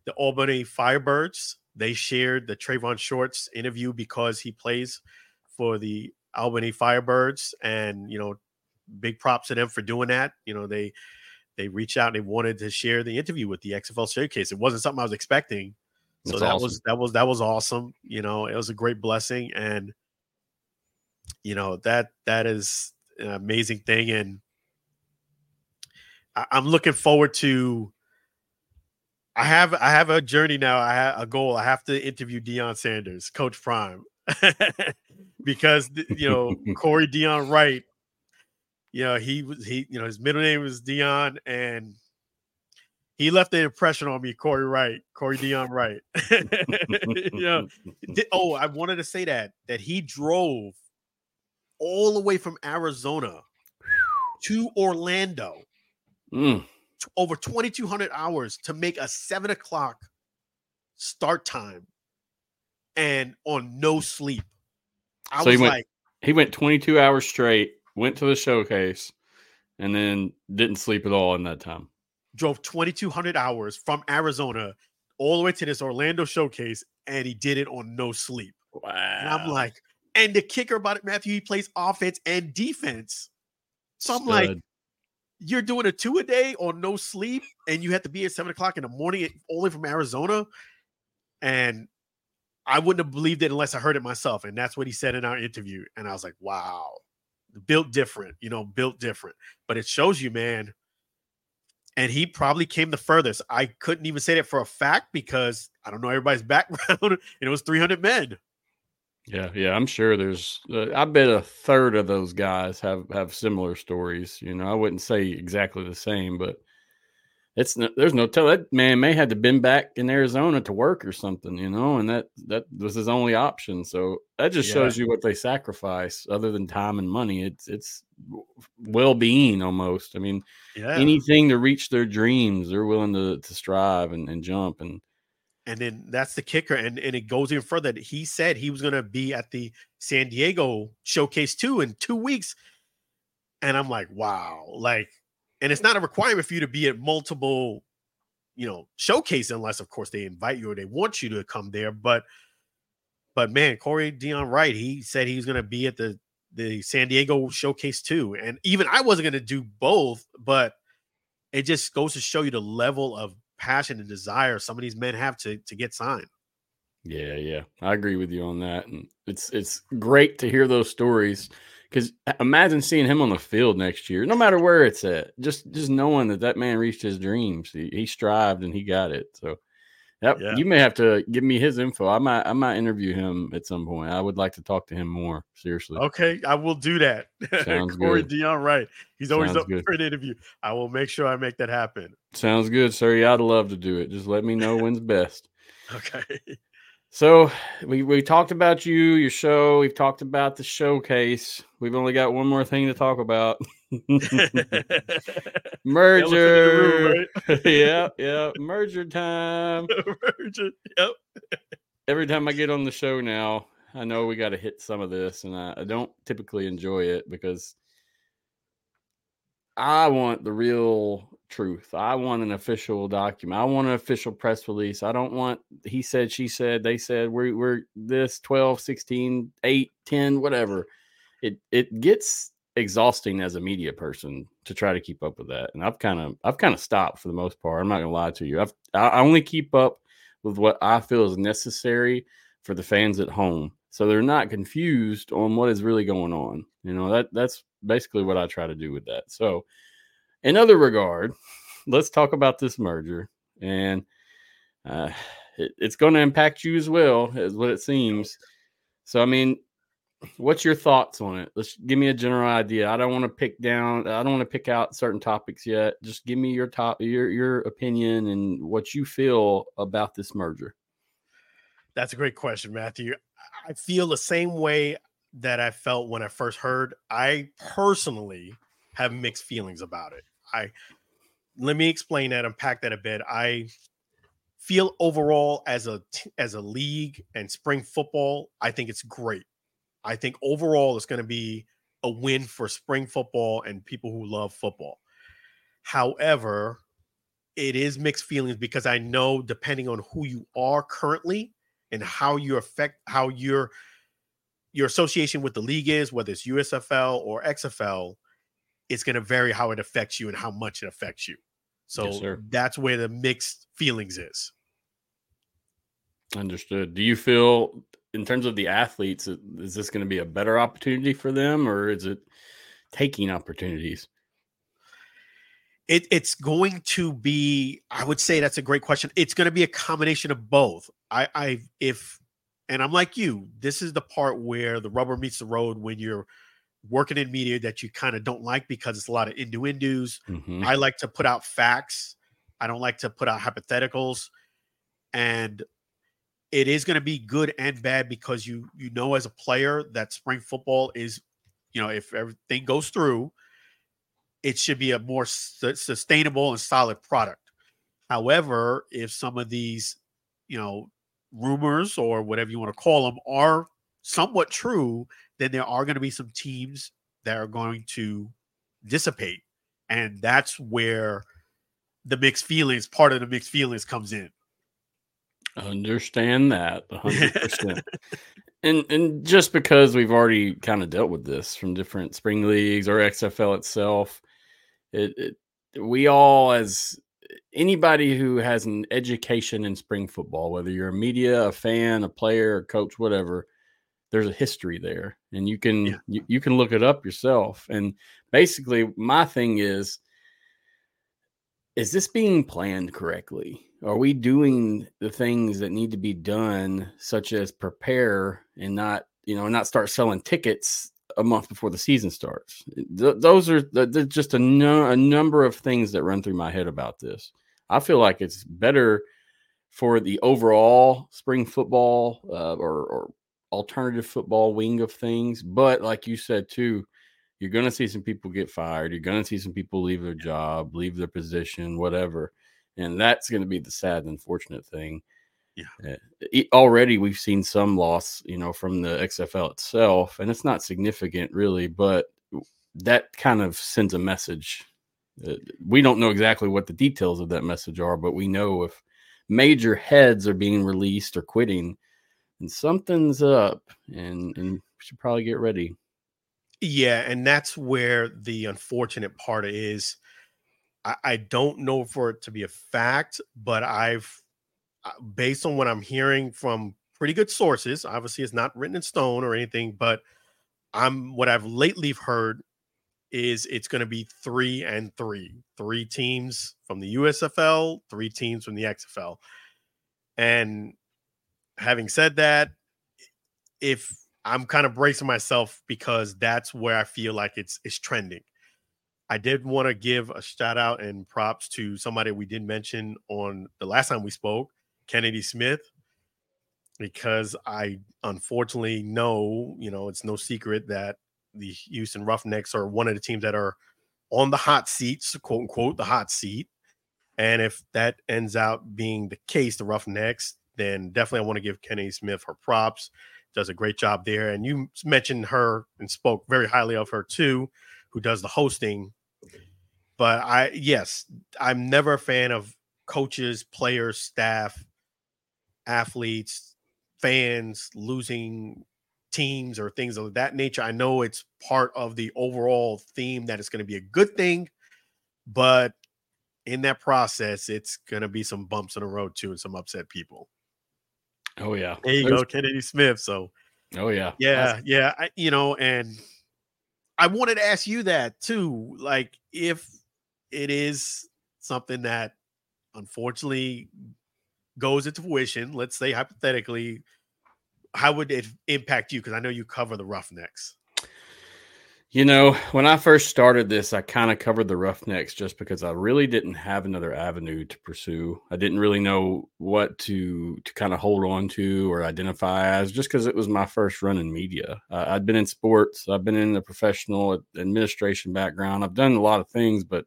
the Albany Firebirds. They shared the Trayvon Shorts interview because he plays for the Albany Firebirds, and you know, big props to them for doing that. You know, they they reached out and they wanted to share the interview with the XFL showcase. It wasn't something I was expecting, so That's that awesome. was that was that was awesome. You know, it was a great blessing, and you know that that is an amazing thing and I, am looking forward to I have I have a journey now. I have a goal. I have to interview Deion Sanders, Coach Prime, because you know Corey Dion Wright. You know he was he. You know his middle name was Dion, and he left an impression on me, Corey Wright, Corey Dion Wright. you know, oh, I wanted to say that that he drove all the way from Arizona to Orlando, mm. over 2,200 hours to make a seven o'clock start time, and on no sleep. I so was he went, like, he went 22 hours straight, went to the showcase, and then didn't sleep at all in that time drove 2,200 hours from Arizona all the way to this Orlando showcase, and he did it on no sleep. Wow. And I'm like, and the kicker about it, Matthew, he plays offense and defense. So I'm Stud. like, you're doing a two a day on no sleep, and you have to be at seven o'clock in the morning, only from Arizona. And I wouldn't have believed it unless I heard it myself. And that's what he said in our interview. And I was like, wow, built different, you know, built different. But it shows you, man, and he probably came the furthest. I couldn't even say that for a fact because I don't know everybody's background, and it was 300 men. Yeah, yeah, I'm sure there's. Uh, I bet a third of those guys have have similar stories. You know, I wouldn't say exactly the same, but it's no, there's no tell that man may have to been back in Arizona to work or something, you know, and that that was his only option. So that just yeah. shows you what they sacrifice other than time and money. It's it's well being almost. I mean, yeah. anything to reach their dreams, they're willing to to strive and, and jump and and then that's the kicker. And and it goes even further. He said he was gonna be at the San Diego showcase too in two weeks. And I'm like, wow, like and it's not a requirement for you to be at multiple you know showcase unless of course they invite you or they want you to come there but but man corey dion wright he said he was going to be at the the san diego showcase too and even i wasn't going to do both but it just goes to show you the level of passion and desire some of these men have to to get signed yeah yeah i agree with you on that and it's it's great to hear those stories because imagine seeing him on the field next year, no matter where it's at. Just just knowing that that man reached his dreams, he, he strived and he got it. So, yep, yeah. you may have to give me his info. I might I might interview him at some point. I would like to talk to him more. Seriously. Okay, I will do that. Sounds Corey good. Dion Wright. He's always Sounds up good. for an interview. I will make sure I make that happen. Sounds good, sir. Yeah, I'd love to do it. Just let me know when's best. okay. So we, we talked about you, your show. We've talked about the showcase. We've only got one more thing to talk about. merger. Room, right? yeah, yeah. Merger time. merger. Yep. Every time I get on the show now, I know we got to hit some of this, and I, I don't typically enjoy it because I want the real truth. I want an official document. I want an official press release. I don't want he said, she said, they said, we're, we're this 12, 16, 8, 10, whatever. It it gets exhausting as a media person to try to keep up with that. And I've kind of I've kind of stopped for the most part. I'm not gonna lie to you. I've I only keep up with what I feel is necessary for the fans at home. So they're not confused on what is really going on. You know, that that's basically what I try to do with that. So in other regard, let's talk about this merger, and uh, it, it's going to impact you as well, as what it seems. So, I mean, what's your thoughts on it? Let's give me a general idea. I don't want to pick down. I don't want to pick out certain topics yet. Just give me your top, your your opinion and what you feel about this merger. That's a great question, Matthew. I feel the same way that I felt when I first heard. I personally have mixed feelings about it. I let me explain that, unpack that a bit. I feel overall as a as a league and spring football, I think it's great. I think overall it's going to be a win for spring football and people who love football. However, it is mixed feelings because I know depending on who you are currently and how you affect how your your association with the league is, whether it's USFL or XFL, it's going to vary how it affects you and how much it affects you. So yes, that's where the mixed feelings is. Understood. Do you feel, in terms of the athletes, is this going to be a better opportunity for them or is it taking opportunities? It, it's going to be, I would say that's a great question. It's going to be a combination of both. I, I, if, and I'm like you, this is the part where the rubber meets the road when you're working in media that you kind of don't like because it's a lot of innuendos. Mm-hmm. I like to put out facts. I don't like to put out hypotheticals. And it is going to be good and bad because you you know as a player that spring football is, you know, if everything goes through, it should be a more su- sustainable and solid product. However, if some of these, you know, rumors or whatever you want to call them are somewhat true, then there are going to be some teams that are going to dissipate. And that's where the mixed feelings, part of the mixed feelings comes in. Understand that 100%. and and just because we've already kind of dealt with this from different spring leagues or XFL itself, it, it we all as anybody who has an education in spring football, whether you're a media, a fan, a player, a coach, whatever, there's a history there, and you can yeah. you, you can look it up yourself. And basically, my thing is, is this being planned correctly? Are we doing the things that need to be done, such as prepare and not you know not start selling tickets a month before the season starts. Th- those are th- just a, no- a number of things that run through my head about this. I feel like it's better for the overall spring football uh, or, or alternative football wing of things. But like you said too, you're going to see some people get fired. You're going to see some people leave their job, leave their position, whatever. And that's going to be the sad, unfortunate thing. Yeah. Uh, already we've seen some loss, you know, from the XFL itself, and it's not significant really, but that kind of sends a message. Uh, we don't know exactly what the details of that message are, but we know if major heads are being released or quitting, and something's up, and and we should probably get ready. Yeah, and that's where the unfortunate part is. I, don't know for it to be a fact, but I've uh, based on what I'm hearing from pretty good sources. Obviously, it's not written in stone or anything, but I'm what I've lately heard is it's going to be three and three, three teams from the USFL, three teams from the XFL. And having said that, if I'm kind of bracing myself because that's where I feel like it's it's trending. I did want to give a shout out and props to somebody we didn't mention on the last time we spoke, Kennedy Smith because I unfortunately know, you know, it's no secret that the Houston Roughnecks are one of the teams that are on the hot seats, quote unquote, the hot seat. And if that ends out being the case, the Roughnecks, then definitely I want to give Kennedy Smith her props. Does a great job there. And you mentioned her and spoke very highly of her too, who does the hosting. But I, yes, I'm never a fan of coaches, players, staff athletes, fans losing teams or things of that nature. I know it's part of the overall theme that it's going to be a good thing, but in that process, it's going to be some bumps in the road too and some upset people. Oh yeah, there you There's... go, Kennedy Smith. So, oh yeah, yeah, That's... yeah. I, you know, and I wanted to ask you that too. Like, if it is something that unfortunately goes into fruition, let's say hypothetically, how would it impact you? Because I know you cover the Roughnecks. You know, when I first started this, I kind of covered the Roughnecks just because I really didn't have another avenue to pursue. I didn't really know what to to kind of hold on to or identify as, just because it was my first run in media. Uh, I'd been in sports, I've been in the professional administration background, I've done a lot of things, but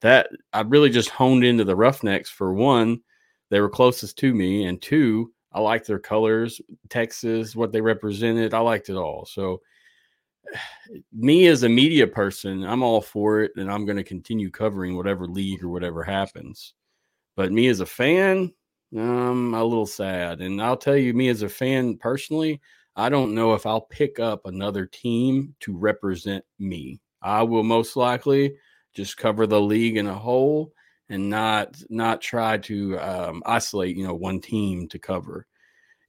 that I really just honed into the Roughnecks for one they were closest to me, and two, I liked their colors, Texas, what they represented. I liked it all. So, me as a media person, I'm all for it, and I'm going to continue covering whatever league or whatever happens. But me as a fan, I'm a little sad. And I'll tell you, me as a fan personally, I don't know if I'll pick up another team to represent me. I will most likely just cover the league in a whole and not not try to um, isolate you know one team to cover.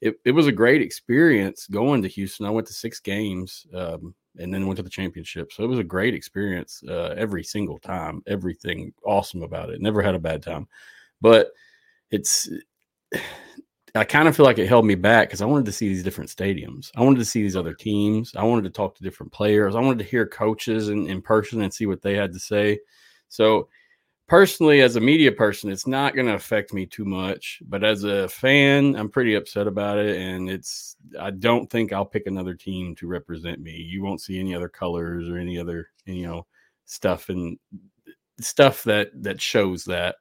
It, it was a great experience going to Houston. I went to six games, um, and then went to the championship. So it was a great experience uh, every single time. Everything awesome about it. Never had a bad time. But it's I kind of feel like it held me back because I wanted to see these different stadiums. I wanted to see these other teams. I wanted to talk to different players. I wanted to hear coaches in, in person and see what they had to say. So personally, as a media person, it's not going to affect me too much. But as a fan, I'm pretty upset about it. And it's, I don't think I'll pick another team to represent me. You won't see any other colors or any other, you know, stuff and stuff that that shows that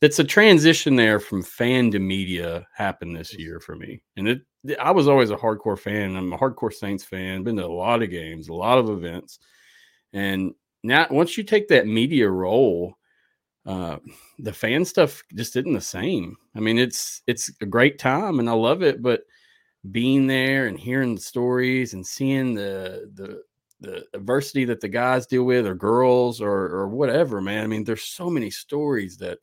it's a transition there from fan to media happened this year for me. And it I was always a hardcore fan. I'm a hardcore Saints fan, been to a lot of games, a lot of events. And now once you take that media role, uh, the fan stuff just isn't the same. I mean, it's it's a great time and I love it, but being there and hearing the stories and seeing the the the adversity that the guys deal with or girls or or whatever, man. I mean, there's so many stories that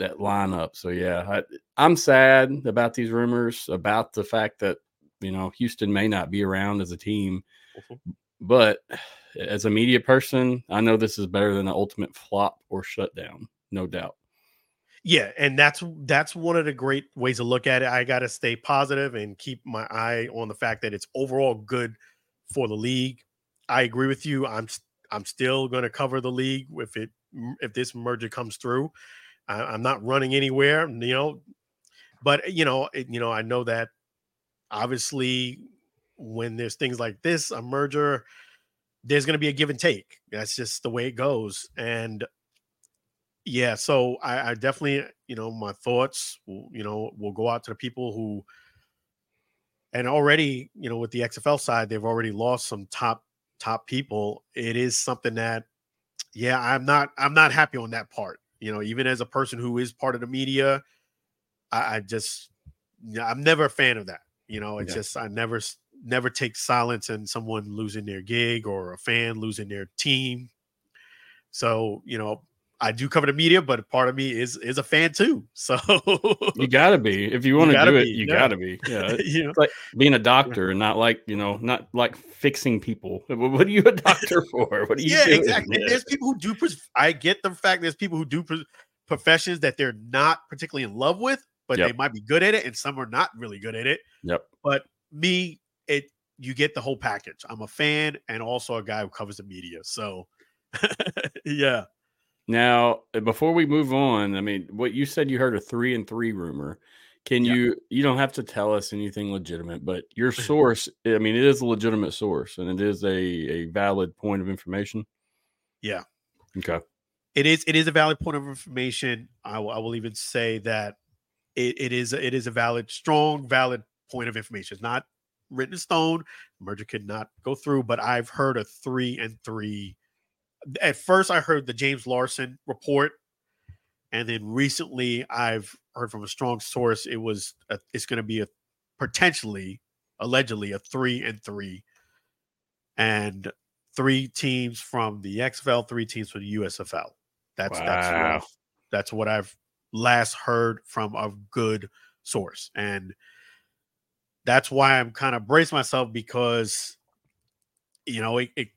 that that line up. So yeah, I, am sad about these rumors about the fact that you know Houston may not be around as a team, mm-hmm. but as a media person, I know this is better than an ultimate flop or shutdown, no doubt. Yeah, and that's that's one of the great ways to look at it. I got to stay positive and keep my eye on the fact that it's overall good for the league. I agree with you. I'm I'm still going to cover the league if it if this merger comes through. I, am not running anywhere, you know. But you know, it, you know, I know that obviously when there's things like this, a merger, there's going to be a give and take. That's just the way it goes. And yeah, so I, I definitely, you know, my thoughts, you know, will go out to the people who, and already, you know, with the XFL side, they've already lost some top top people. It is something that, yeah, I'm not, I'm not happy on that part. You know, even as a person who is part of the media, I, I just I'm never a fan of that. You know, it's yeah. just I never never take silence in someone losing their gig or a fan losing their team. So, you know, I do cover the media, but part of me is is a fan too. So you gotta be if you want to do it. You yeah. gotta be. Yeah, you know? like being a doctor yeah. and not like you know not like fixing people. What are you a doctor for? What are you? yeah, doing? exactly. Yeah. There's people who do. I get the fact there's people who do professions that they're not particularly in love with, but yep. they might be good at it, and some are not really good at it. Yep. But me, it you get the whole package. I'm a fan and also a guy who covers the media. So yeah. Now, uh, before we move on, I mean, what you said you heard a three and three rumor. Can yeah. you? You don't have to tell us anything legitimate, but your source. I mean, it is a legitimate source, and it is a a valid point of information. Yeah. Okay. It is. It is a valid point of information. I will, I will even say that it, it is. It is a valid, strong, valid point of information. It's not written in stone. Merger could not go through, but I've heard a three and three at first I heard the James Larson report, and then recently I've heard from a strong source it was a, it's going to be a potentially, allegedly a three and three, and three teams from the XFL, three teams from the USFL. That's wow. that's what I've, that's what I've last heard from a good source, and that's why I'm kind of brace myself because you know it, it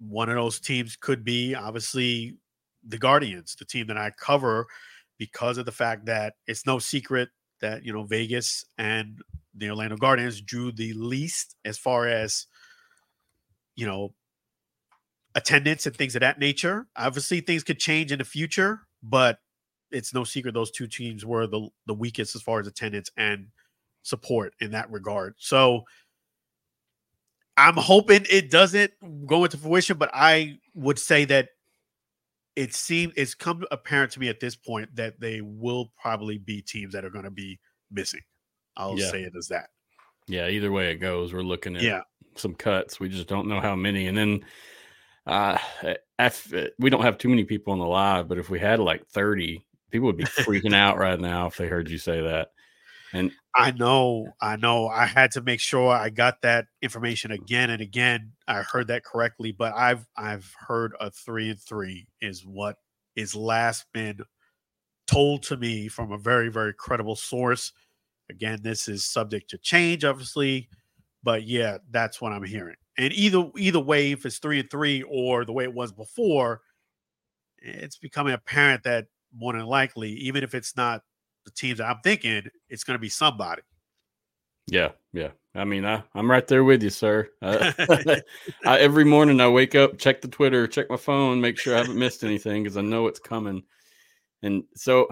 one of those teams could be obviously the Guardians, the team that I cover, because of the fact that it's no secret that you know Vegas and the Orlando Guardians drew the least as far as you know attendance and things of that nature. Obviously, things could change in the future, but it's no secret those two teams were the the weakest as far as attendance and support in that regard. So I'm hoping it doesn't go into fruition, but I would say that it seems it's come apparent to me at this point that they will probably be teams that are going to be missing. I'll yeah. say it as that. Yeah, either way it goes, we're looking at yeah. some cuts. We just don't know how many. And then uh if, we don't have too many people on the live, but if we had like 30, people would be freaking out right now if they heard you say that. And I know, I know. I had to make sure I got that information again and again. I heard that correctly, but I've I've heard a three and three is what is last been told to me from a very very credible source. Again, this is subject to change, obviously, but yeah, that's what I'm hearing. And either either way, if it's three and three or the way it was before, it's becoming apparent that more than likely, even if it's not the teams that I'm thinking, it's going to be somebody. Yeah, yeah. I mean, I, I'm right there with you, sir. Uh, I, every morning I wake up, check the Twitter, check my phone, make sure I haven't missed anything because I know it's coming. And so,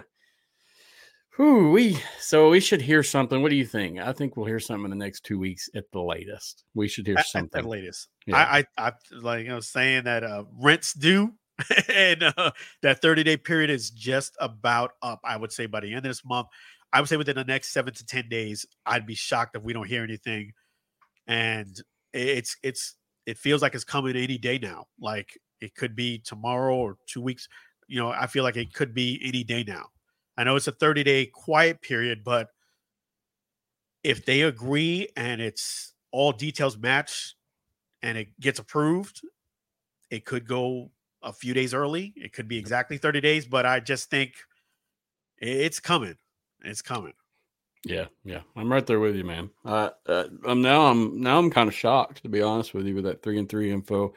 whew, we so we should hear something. What do you think? I think we'll hear something in the next two weeks at the latest. We should hear something at, the latest. Yeah. I, I, I like you know saying that uh, rents due and uh, that 30 day period is just about up. I would say by the end of this month. I would say within the next seven to ten days, I'd be shocked if we don't hear anything. And it's it's it feels like it's coming any day now. Like it could be tomorrow or two weeks. You know, I feel like it could be any day now. I know it's a 30 day quiet period, but if they agree and it's all details match and it gets approved, it could go a few days early. It could be exactly 30 days, but I just think it's coming. It's coming. Yeah, yeah, I'm right there with you, man. Uh, uh, I'm now I'm now I'm kind of shocked to be honest with you with that three and three info,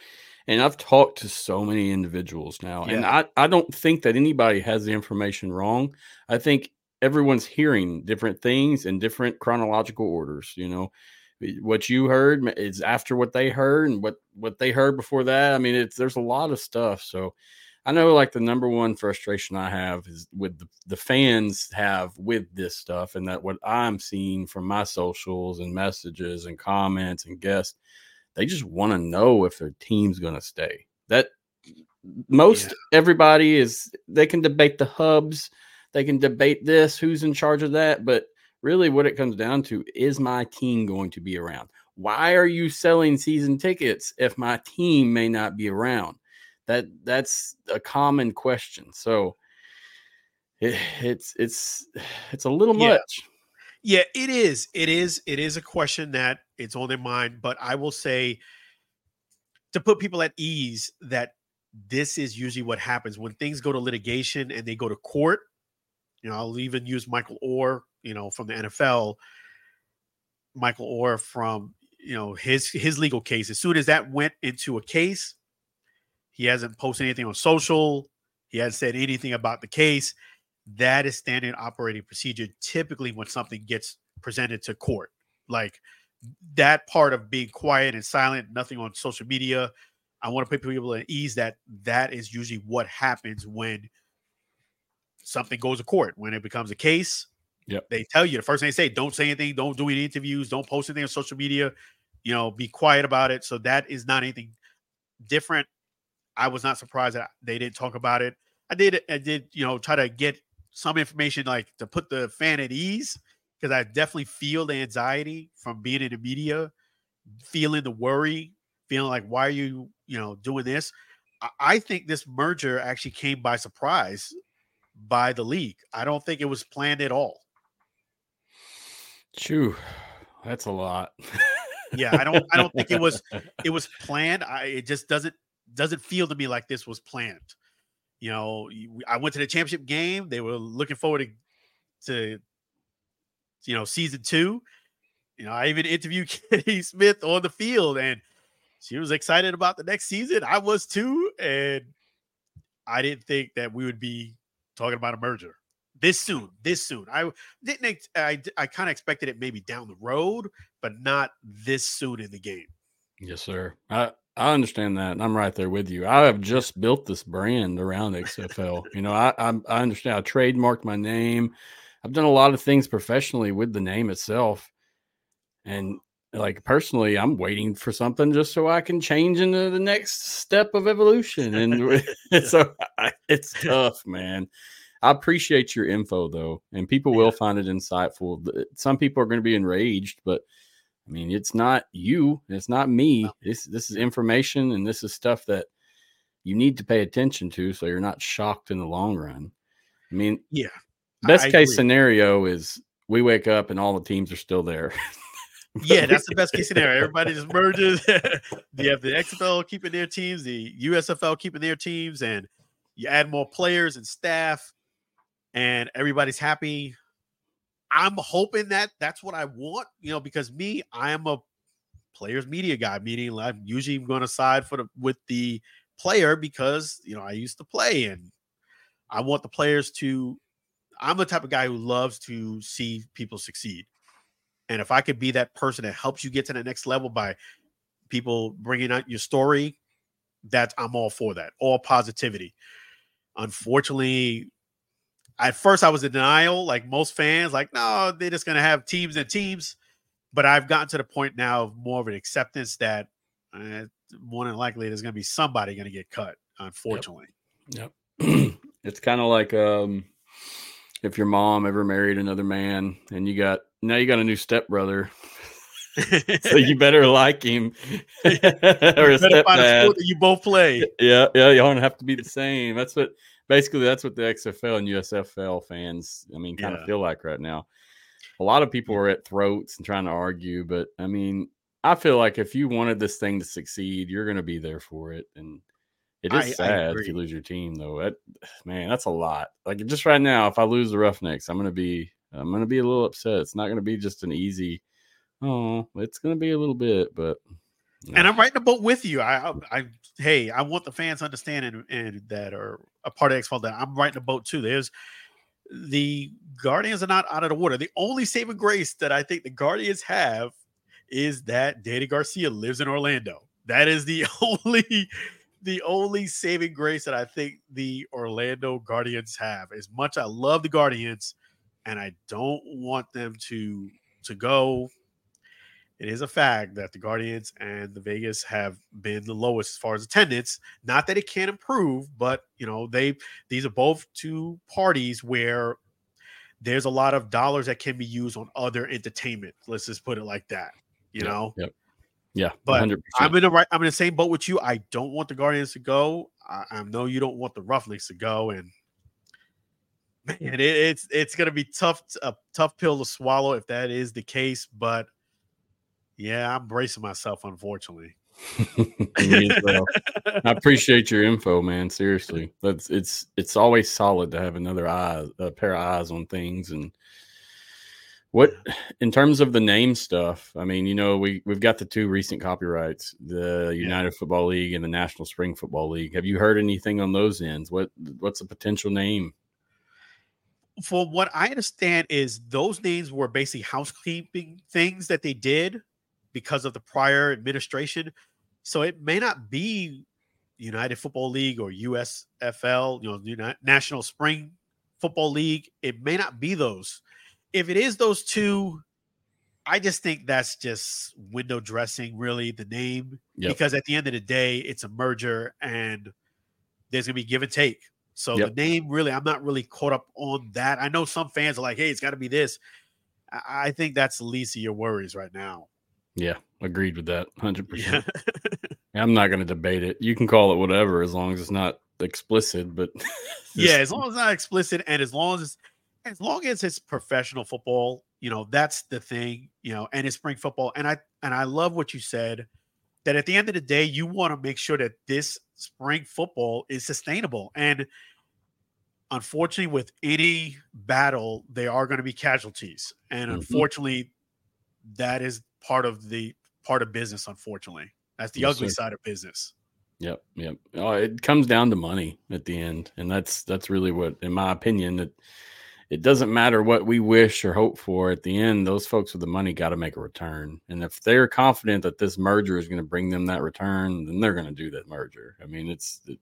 and I've talked to so many individuals now, yeah. and I I don't think that anybody has the information wrong. I think everyone's hearing different things in different chronological orders. You know, what you heard is after what they heard, and what what they heard before that. I mean, it's there's a lot of stuff. So I know like the number one frustration I have is with the, the fans have with this stuff, and that what I'm seeing from my socials and messages and comments and guests, they just want to know if their team's going to stay. That most yeah. everybody is they can debate the hubs, they can debate this, who's in charge of that, but really what it comes down to is my team going to be around? Why are you selling season tickets if my team may not be around? That that's a common question. So it, it's it's it's a little yeah. much. Yeah, it is. It is. It is a question that it's on their mind. But I will say to put people at ease that this is usually what happens when things go to litigation and they go to court. You know, I'll even use Michael Oher, you know, from the NFL. Michael Oher from you know his his legal case. As soon as that went into a case, he hasn't posted anything on social. He hasn't said anything about the case. That is standard operating procedure typically when something gets presented to court. Like that part of being quiet and silent, nothing on social media. I want to put people at ease that that is usually what happens when something goes to court. When it becomes a case, yep. they tell you the first thing they say, don't say anything, don't do any interviews, don't post anything on social media, you know, be quiet about it. So that is not anything different I was not surprised that they didn't talk about it. I did, I did, you know, try to get some information like to put the fan at ease because I definitely feel the anxiety from being in the media, feeling the worry, feeling like why are you, you know, doing this? I, I think this merger actually came by surprise by the league. I don't think it was planned at all. Chew, that's a lot. yeah, I don't. I don't think it was. It was planned. I. It just doesn't doesn't feel to me like this was planned. You know, I went to the championship game. They were looking forward to, to you know, season two. You know, I even interviewed Kenny Smith on the field, and she was excited about the next season. I was too, and I didn't think that we would be talking about a merger this soon. This soon. I didn't. I I kind of expected it maybe down the road, but not this soon in the game. Yes, sir. I I understand that, and I'm right there with you. I have just built this brand around XFL. you know, I, I I understand. I trademarked my name. I've done a lot of things professionally with the name itself, and like personally, I'm waiting for something just so I can change into the next step of evolution. And so I, it's tough, man. I appreciate your info though, and people will find it insightful. Eh, some people are going to be enraged, but I mean, it's not you, it's not me. This this is information and this is stuff that you need to pay attention to so you're not shocked in the long run. I mean, yeah. Best I case agree. scenario is we wake up and all the teams are still there. yeah, that's the best case scenario. Everybody just merges. you have the XFL keeping their teams, the USFL keeping their teams, and you add more players and staff, and everybody's happy. I'm hoping that that's what I want, you know, because me, I am a players media guy, meaning I'm usually going to side for the with the player because you know I used to play and I want the players to. I'm the type of guy who loves to see people succeed, and if I could be that person that helps you get to the next level by people bringing out your story, that I'm all for that. All positivity. Unfortunately, at first I was in denial, like most fans, like, no, they're just gonna have teams and teams. But I've gotten to the point now of more of an acceptance that uh, more than likely there's gonna be somebody gonna get cut, unfortunately. Yep. yep. it's kind of like um if your mom ever married another man and you got now you got a new stepbrother so you better like him or a stepdad. you both play. Yeah, yeah, you don't have to be the same. That's what basically that's what the XFL and USFL fans, I mean, kind yeah. of feel like right now. A lot of people are at throats and trying to argue, but I mean, I feel like if you wanted this thing to succeed, you're going to be there for it. And it is I, sad I if you lose your team, though. That man, that's a lot. Like just right now, if I lose the Roughnecks, I'm going to be, I'm going to be a little upset. It's not going to be just an easy. Oh, it's going to be a little bit, but and I'm writing a boat with you. I, I, I, hey, I want the fans understanding and that are a part of XFL that I'm writing a boat too. There's the Guardians are not out of the water. The only saving grace that I think the Guardians have is that Dany Garcia lives in Orlando. That is the only the only saving grace that I think the Orlando Guardians have. As much I love the Guardians, and I don't want them to to go it is a fact that the Guardians and the Vegas have been the lowest as far as attendance. Not that it can't improve, but you know, they these are both two parties where there's a lot of dollars that can be used on other entertainment. Let's just put it like that. You yep, know? Yep. Yeah. But 100%. I'm in the right I'm in the same boat with you. I don't want the Guardians to go. I, I know you don't want the Roughnecks to go, and man, it, it's it's gonna be tough a tough pill to swallow if that is the case, but yeah, I'm bracing myself, unfortunately. I appreciate your info, man. Seriously, that's it's it's always solid to have another eye, a pair of eyes on things. And what, in terms of the name stuff, I mean, you know, we we've got the two recent copyrights, the United yeah. Football League and the National Spring Football League. Have you heard anything on those ends? What what's a potential name? For what I understand, is those names were basically housekeeping things that they did because of the prior administration. So it may not be United Football League or USFL, you know, National Spring Football League. It may not be those. If it is those two, I just think that's just window dressing, really, the name. Yep. Because at the end of the day, it's a merger and there's going to be give and take. So yep. the name, really, I'm not really caught up on that. I know some fans are like, hey, it's got to be this. I think that's the least of your worries right now. Yeah, agreed with that. 100%. I'm not going to debate it. You can call it whatever as long as it's not explicit, but yeah, as long as it's not explicit and as long as as long as it's professional football, you know, that's the thing, you know, and it's spring football. And I and I love what you said that at the end of the day, you want to make sure that this spring football is sustainable. And unfortunately, with any battle, there are going to be casualties. And mm-hmm. unfortunately, that is part of the part of business. Unfortunately, that's the yes, ugly sir. side of business. Yep, yep. Oh, it comes down to money at the end, and that's that's really what, in my opinion, that it doesn't matter what we wish or hope for. At the end, those folks with the money got to make a return, and if they're confident that this merger is going to bring them that return, then they're going to do that merger. I mean, it's it,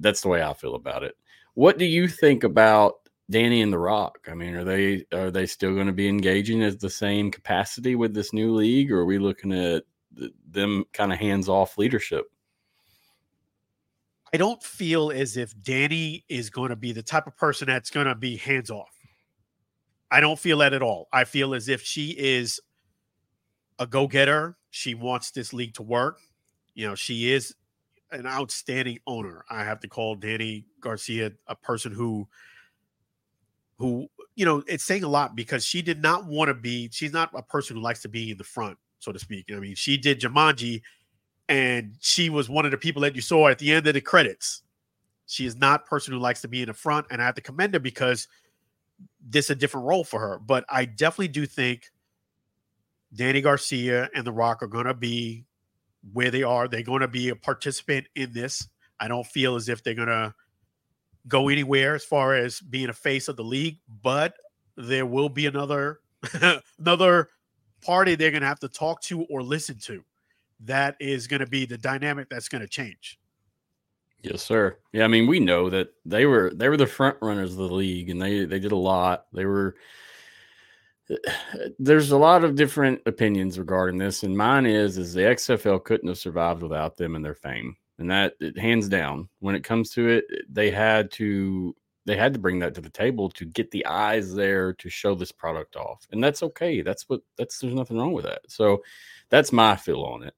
that's the way I feel about it. What do you think about Dany and The Rock. I mean, are they are they still going to be engaging at the same capacity with this new league, or are we looking at them kind of hands off leadership? I don't feel as if Dany is going to be the type of person that's going to be hands off. I don't feel that at all. I feel as if she is a go getter. She wants this league to work. You know, she is an outstanding owner. I have to call Dany Garcia a person who who you know it's saying a lot because she did not want to be she's not a person who likes to be in the front so to speak i mean she did jumanji and she was one of the people that you saw at the end of the credits she is not a person who likes to be in the front and i have to commend her because this is a different role for her but i definitely do think Dany Garcia and The Rock are going to be where they are. They're going to be a participant in this. I don't feel as if they're going to go anywhere as far as being a face of the league, but there will be another another party they're going to have to talk to or listen to. That is going to be the dynamic that's going to change. Yes, sir. Yeah, I mean, we know that they were they were the front runners of the league, and they they did a lot. They were. There's a lot of different opinions regarding this, and mine is is the XFL couldn't have survived without them and their fame, and that hands down. When it comes to it, they had to they had to bring that to the table to get the eyes there to show this product off, and that's okay. That's what that's there's nothing wrong with that. So that's my feel on it.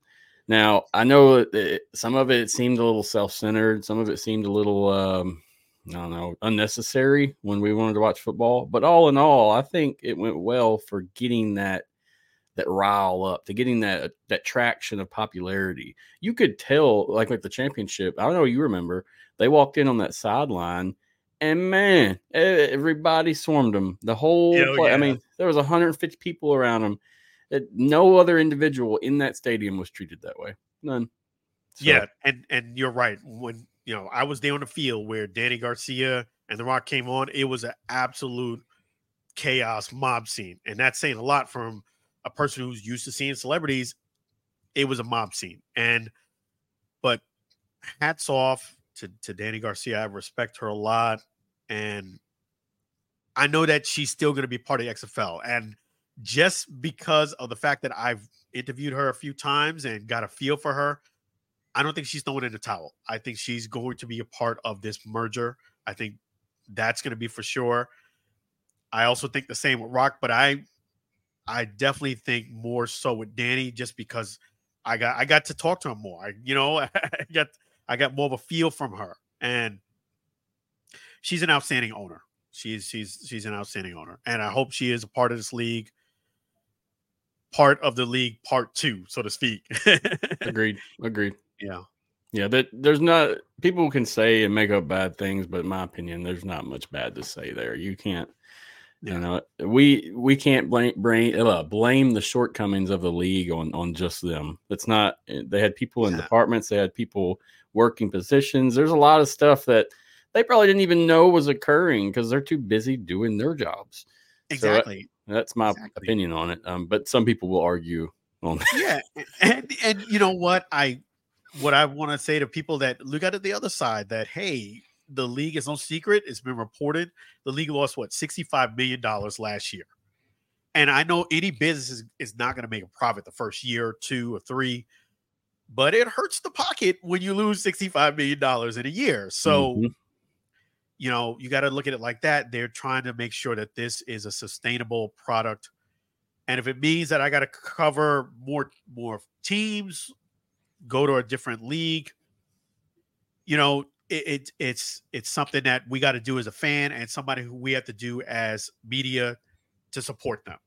Now, I know that some of it seemed a little self centered, some of it seemed a little, um, I don't know, unnecessary when we wanted to watch football. But all in all, I think it went well for getting that that rile up to getting that uh, that traction of popularity. You could tell, like with the championship. I don't know. You remember they walked in on that sideline, and man, everybody swarmed them. The whole, yeah, play, yeah. I mean, there was 150 people around them no other individual in that stadium was treated that way. None. So. Yeah, and and you're right. When you know, I was there on the field where Dany Garcia and The Rock came on. It was an absolute chaos mob scene, and that's saying a lot from a person who's used to seeing celebrities. It was a mob scene, and but hats off to to Dany Garcia. I respect her a lot, and I know that she's still going to be part of XFL, and just because of the fact that I've interviewed her a few times and got a feel for her, I don't think she's throwing in the towel. I think she's going to be a part of this merger. I think that's going to be for sure. I also think the same with Rock, but I I definitely think more so with Dany just because I got I got to talk to him more. I you know, I got I got more of a feel from her and she's an outstanding owner. She's she's she's an outstanding owner and I hope she is a part of this league part of the league part two, so to speak. agreed. Agreed. Yeah. Yeah, that there's not people can say and make up bad things, but in my opinion, there's not much bad to say there. You can't. You know, we we can't blame blame, uh, blame the shortcomings of the league on on just them. It's not. Eh, they had people in yeah. departments, they had people working positions. There's a lot of stuff that they probably didn't even know was occurring because they're too busy doing their jobs. Exactly. That's my exactly. opinion on it. Um, but some people will argue on that. Yeah, and and you know what I what I want to say to people that look at it the other side that hey, the league is no secret. It's been reported the league lost what sixty five million dollars last year, and I know any business is, is not going to make a profit the first year, or two, or three, but it hurts the pocket when you lose sixty five million dollars in a year. So. Mm-hmm you know, you got to look at it like that. They're trying to make sure that this is a sustainable product. And if it means that I got to cover more more teams, go to a different league, you know, it, it it's it's something that we got to do as a fan and somebody who we have to do as media to support them.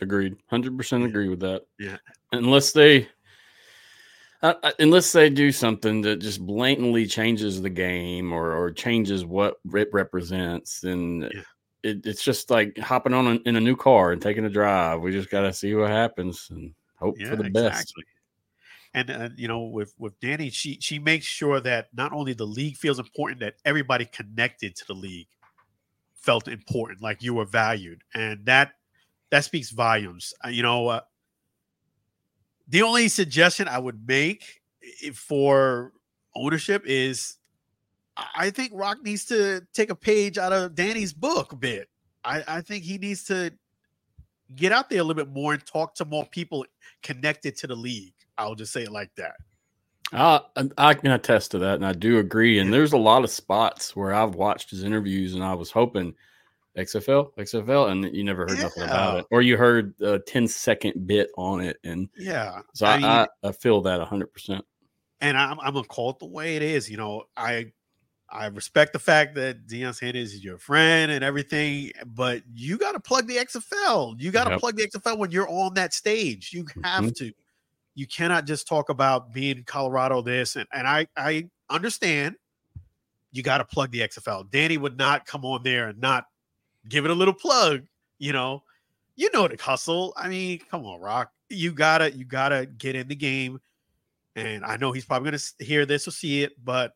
Agreed. 100% agree with that. Yeah. Unless they uh, uh, unless they do something that just blatantly changes the game or, or changes what it represents, then yeah. it, it's just like hopping on in a new car and taking a drive. We just got to see what happens and hope yeah, for the exactly. And uh, you know, with with Dany, she she makes sure that not only the league feels important, that everybody connected to the league felt important, like you were valued, and that that speaks volumes. Uh, you know, uh, the only suggestion I would make for ownership is I think Rock needs to take a page out of Dany's book a bit. I, I think he needs to get out there a little bit more and talk to more people connected to the league. I'll just say it like that. Uh, I can attest to that, and I do agree. And there's a lot of spots where I've watched his interviews, and I was hoping – XFL, XFL, and you never heard yeah. nothing about it, or you heard a 10 second bit on it, and yeah, so I, I, mean, I, I feel that hundred percent. And I'm I'm gonna call it the way it is. You know, I I respect the fact that Deion Sanders is your friend and everything, but you got to plug the XFL. You got to yep. plug the XFL when you're on that stage. You have mm-hmm. to. You cannot just talk about being Colorado this and and I I understand. You got to plug the XFL. Dany would not come on there and not give it a little plug, you know. you know the hustle. I mean, come on, Rock. You gotta you gotta get in the game. And I know he's probably gonna hear this or see it, but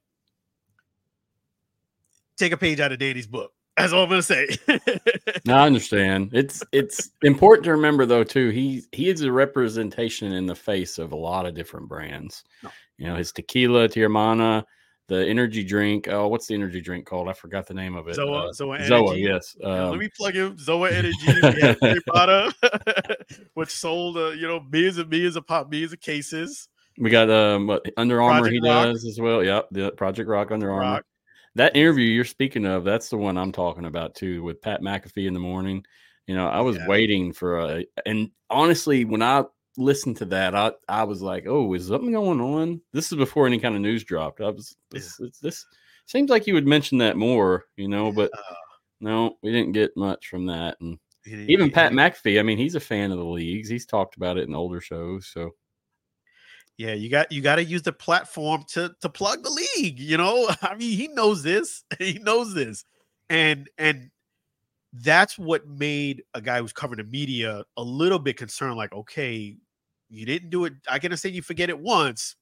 take a page out of Dany's book. That's all I'm gonna say. no, I understand. It's it's important to remember though too. He he is a representation in the face of a lot of different brands. No. You know, his tequila, Teremana, the energy drink. Oh, what's the energy drink called? I forgot the name of it. Zoa, uh, Zoa, Zoa, yes. Um, let me plug in Zoa Energy, which sold uh, you know millions and millions of pop, millions of cases. We got um Under Armour. Project he Rock. does as well. Yep, the Project Rock Under Armour. That interview you're speaking of, that's the one I'm talking about too, with Pat McAfee in the morning. You know, I was yeah. waiting for a, and honestly, when I listened to that, I I was like, oh, is something going on? This is before any kind of news dropped. I was this yeah. this seems like you would mention that more, you know, but uh, no, we didn't get much from that. And even Pat McAfee, I mean, he's a fan of the leagues. He's talked about it in older shows. So yeah, you got you got to use the platform to to plug the league. You know, I mean, he knows this. He knows this, and and that's what made a guy who's covering the media a little bit concerned. Like, okay, you didn't do it. I can say you forget it once,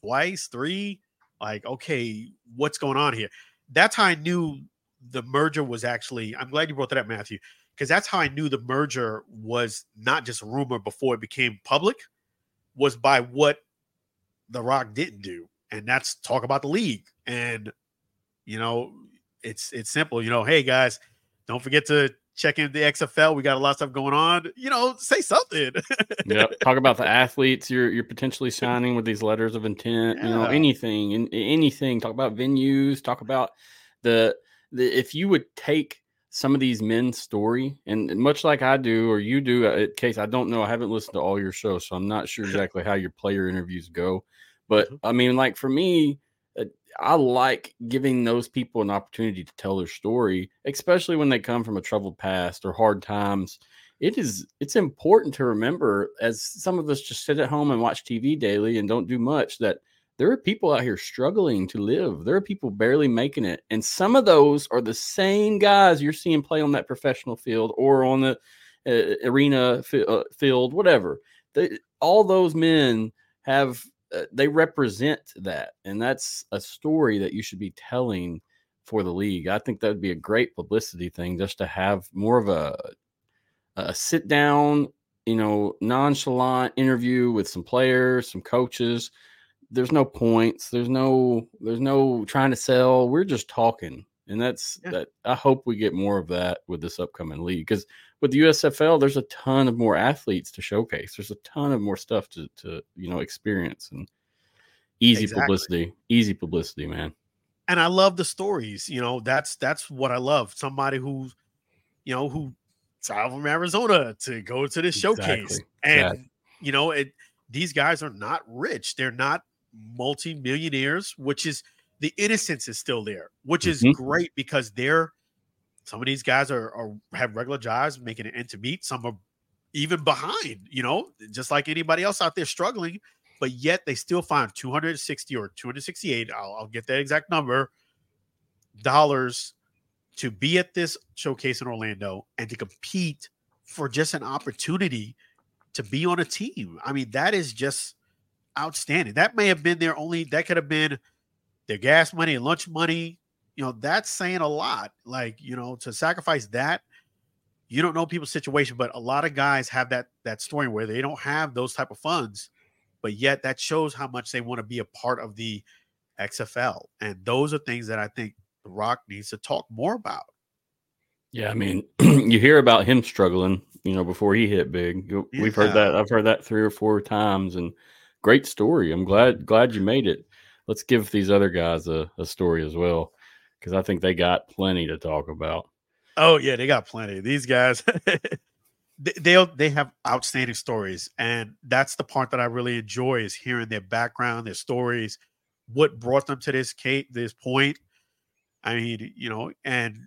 twice, three. Like, okay, what's going on here? That's how I knew the merger was actually. I'm glad you brought that up, Matthew, because that's how I knew the merger was not just rumor before it became public. Was by what The Rock didn't do, and that's talk about the league. And you know, it's it's simple. You know, hey guys, don't forget to check in the XFL. We got a lot of stuff going on. You know, say something. yeah. Talk about the athletes you're you're potentially signing with these letters of intent. Yeah. You know, anything and anything. Talk about venues. Talk about the the if you would take some of these men's story and much like I do or you do uh, case I don't know I haven't listened to all your shows so I'm not sure exactly how your player interviews go but mm-hmm. I mean like for me I like giving those people an opportunity to tell their story, especially when they come from a troubled past or hard times. It is it's important to remember as some of us just sit at home and watch TV daily and don't do much that there are people out here struggling to live. There are people barely making it. And some of those are the same guys you're seeing play on that professional field or on the uh, arena f- uh, field, whatever. They, all those men have uh, they represent that, and that's a story that you should be telling for the league. I think that would be a great publicity thing, just to have more of a a sit down, you know, nonchalant interview with some players, some coaches. There's no points. There's no. There's no trying to sell. We're just talking, and that's yeah. that. I hope we get more of that with this upcoming league because with the USFL, there's a ton of more athletes to showcase. There's a ton of more stuff to to you know experience and easy exactly. publicity. Easy publicity, man. And I love the stories. You know, that's that's what I love. Somebody who, you know, who traveled from Arizona to go to this exactly. showcase, and exactly. you know, it. These guys are not rich. They're not multi-millionaires, which is the innocence is still there, which is mm-hmm. great because they're some of these guys are, are have regular jobs, making it end to meet. Some are even behind, you know, just like anybody else out there struggling, but yet they still find 260 or 268. I'll, I'll get that exact number dollars to be at this showcase in Orlando and to compete for just an opportunity to be on a team. I mean, that is just outstanding. That may have been their only, that could have been their gas money and lunch money, you know, that's saying a lot. Like, you know, to sacrifice that, you don't know people's situation, but a lot of guys have that that story where they don't have those type of funds, but yet that shows how much they want to be a part of the XFL. And those are things that I think The Rock needs to talk more about. Yeah, I mean, you hear about him struggling, you know, before he hit big. We've yeah. heard that. Uh, I've heard that three or four times, and great story. I'm glad glad you made it. Let's give these other guys a, a story as well because I think they got plenty to talk about. Oh yeah, they got plenty. These guys, they they have outstanding stories, and that's the part that I really enjoy is hearing their background, their stories, what brought them to this Kate this point. I mean, you know, and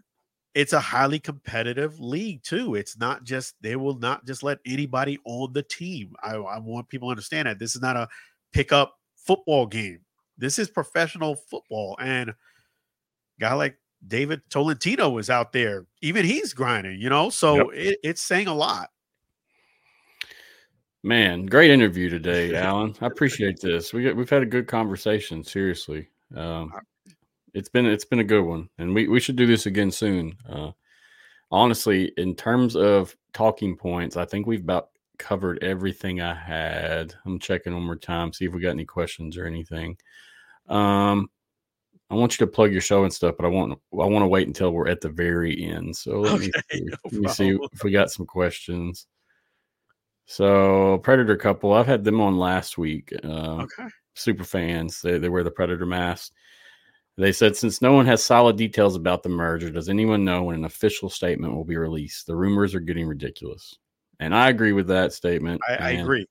it's a highly competitive league too. It's not just they will not just let anybody on the team. I, I want people to understand that this is not a pickup football game. This is professional football, and guy like David Tolentino is out there. Even he's grinding, you know. So yep. it, it's saying a lot. Man, great interview today, Alan. I appreciate this. We we've had a good conversation. Seriously, um, it's been it's been a good one, and we we should do this again soon. Uh, honestly, in terms of talking points, I think we've about covered everything I had. I'm checking one more time, see if we got any questions or anything. Um, I want you to plug your show and stuff, but I want I want to wait until we're at the very end. So let okay, me see, no let me see if we got some questions. So Predator couple, I've had them on last week. Uh, okay. Super fans, they they wear the Predator mask. They said since no one has solid details about the merger, does anyone know when an official statement will be released? The rumors are getting ridiculous, and I agree with that statement. I, I agree.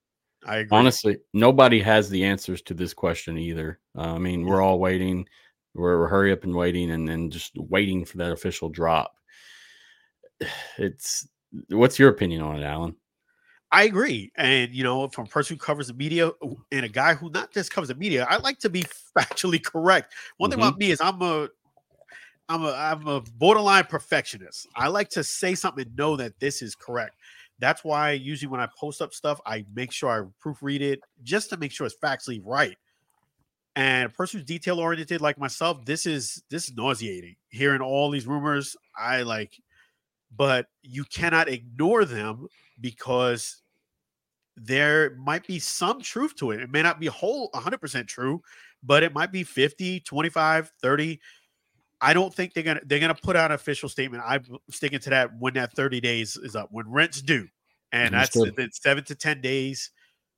I agree. Honestly, nobody has the answers to this question either. Uh, I mean, we're all waiting. We're, we're hurry up and waiting, and then just waiting for that official drop. It's what's your opinion on it, Alan? I agree. And, you know, from a person who covers the media and a guy who not just covers the media, I like to be factually correct. One mm-hmm. thing about me is I'm a I'm a I'm a borderline perfectionist. I like to say something and know that this is correct. That's why usually when I post up stuff, I make sure I proofread it just to make sure it's factually right. And a person who's detail oriented like myself, this is this is nauseating. Hearing all these rumors, I like, but you cannot ignore them because there might be some truth to it. It may not be whole 100% true, but it might be 50, 25, 30. I don't think they're going to they're going to put out an official statement. I'm sticking to that when that 30 days is up, when rent's due. And that's 7 to 10 days.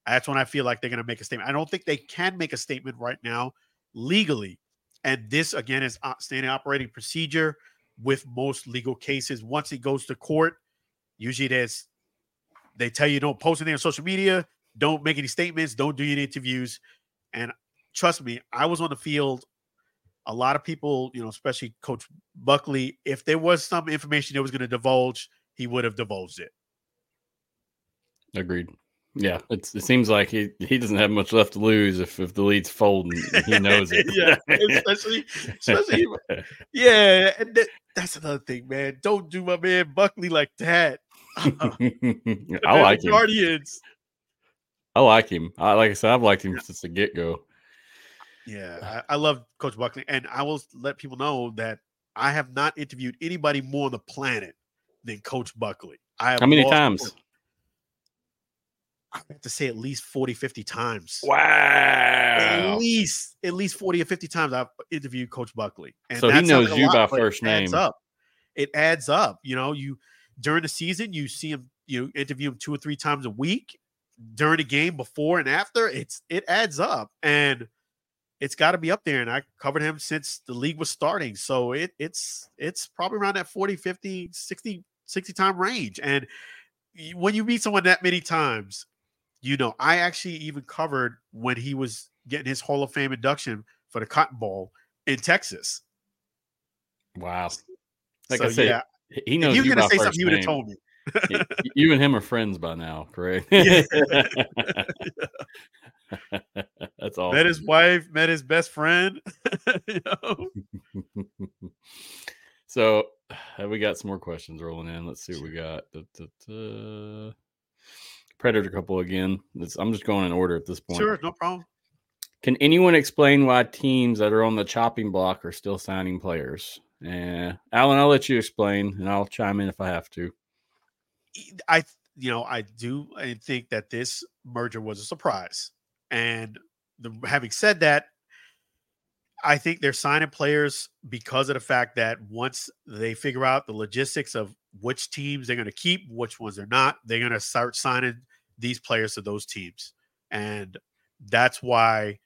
That's when I feel like they're going to make a statement. I don't think they can make a statement right now legally. And this again is standing operating procedure with most legal cases. Once it goes to court, usually there's they tell you don't post anything on social media, don't make any statements, don't do any interviews. And trust me, I was on the field. A lot of people, you know, especially Coach Buckley, if there was some information that was going to divulge, he would have divulged it. Agreed. Yeah, it seems like he, he doesn't have much left to lose if, if the lead's folding. He knows it. yeah, especially, especially yeah. And that, that's another thing, man. Don't do my man Buckley like that. I like him. Guardians. I like him. I, like I said, I've liked him yeah. since the get go. Yeah, I, I, love Coach Buckley, and I will let people know that I have not interviewed anybody more on the planet than Coach Buckley. I have How many times? I have to say at least 40, 50 times. Wow. At least, at least 40 or 50 times I've interviewed Coach Buckley. And so he knows you lot, by first name. Up. It adds up. You know, you during the season, you see him, you interview him two or three times a week. During the game, before and after, it's it adds up, and it's got to be up there. And I covered him since the league was starting, so it it's it's probably around that 40, 50, 60, 60 time range. And when you meet someone that many times, you know, I actually even covered when he was getting his Hall of Fame induction for the Cotton Bowl in Texas. Wow. Like so, I said, yeah, he knows. If you were going to say something, you would have told me. you and him are friends by now, correct? That's all. Met his wife, met his best friend. so we got some more questions rolling in. Let's see what we got. Da, da, da. Predator couple again. It's, I'm just going in order at this point. Sure, no problem. Can anyone explain why teams that are on the chopping block are still signing players? Yeah, Alan, I'll let you explain, and I'll chime in if I have to. I, you know, I do I think that this merger was a surprise, and the, having said that, I think they're signing players because of the fact that once they figure out the logistics of which teams they're going to keep, which ones they're not, they're going to start signing these players to those teams, and that's why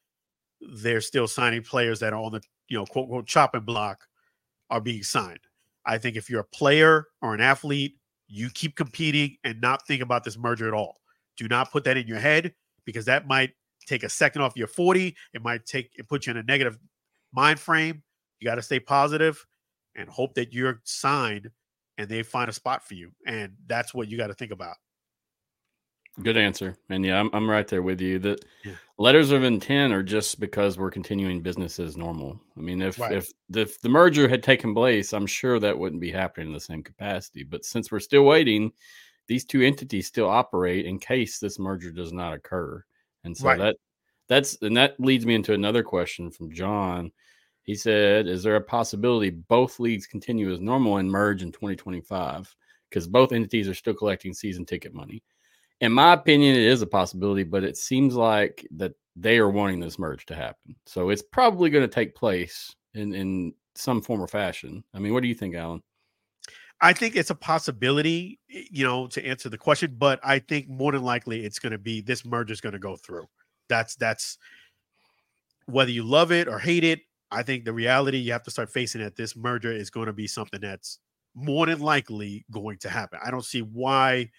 they're still signing players that are on the you know quote unquote chopping block are being signed. I think if you're a player or an athlete, you keep competing and not think about this merger at all. Do not put that in your head because that might take a second off your 40. It might take it put you in a negative mind frame. You got to stay positive and hope that you're signed and they find a spot for you. And that's what you got to think about. Good answer. And yeah, I'm, I'm right there with you. That yeah. letters of intent are just because we're continuing business as normal. I mean, if, right. if if the merger had taken place, I'm sure that wouldn't be happening in the same capacity. But since we're still waiting, these two entities still operate in case this merger does not occur. And so Right. that that's and that leads me into another question from John. He said, "Is there a possibility both leagues continue as normal and merge in 2025 because both entities are still collecting season ticket money?" In my opinion, it is a possibility, but it seems like that they are wanting this merge to happen. So it's probably going to take place in in some form or fashion. I mean, what do you think, Alan? I think it's a possibility, you know, to answer the question, but I think more than likely it's going to be this merger is going to go through. That's that's whether you love it or hate it. I think the reality you have to start facing that this merger is going to be something that's more than likely going to happen. I don't see why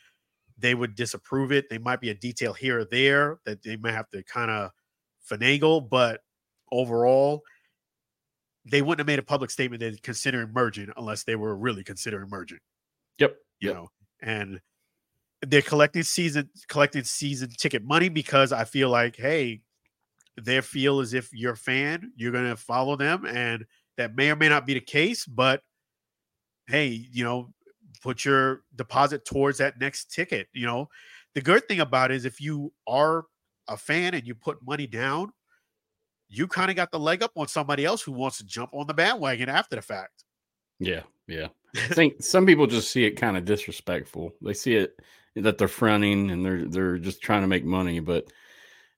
they would disapprove it. They might be a detail here or there that they might have to kind of finagle, but overall, they wouldn't have made a public statement that they're considering merging unless they were really considering merging Yep. you Yep. know and they're collecting season collecting season ticket money because i feel like hey they feel as if you're a fan you're going to follow them and that may or may not be the case but hey you know put your deposit towards that next ticket you know the good thing about it is if you are a fan and you put money down you kind of got the leg up on somebody else who wants to jump on the bandwagon after the fact Yeah, yeah. I think some people just see it kind of disrespectful. They see it that they're fronting and they're they're just trying to make money. But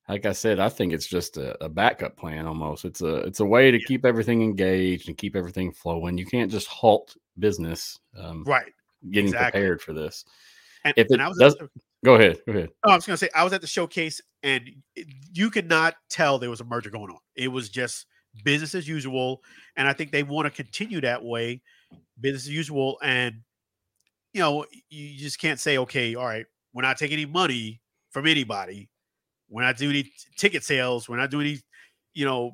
like I said, I think it's just a, a backup plan almost. It's a it's a way to keep everything engaged and keep everything flowing. You can't just halt business um, right getting exactly. prepared for this. and, If it and I was does- the- Go ahead. Go ahead. Oh, I was going to say I was at the showcase and you could not tell there was a merger going on. It was just business as usual, and I think they want to continue that way, business as usual. And you know, you just can't say, okay, all right, we're not taking any money from anybody. We're not doing any ticket sales. We're not doing any, you know,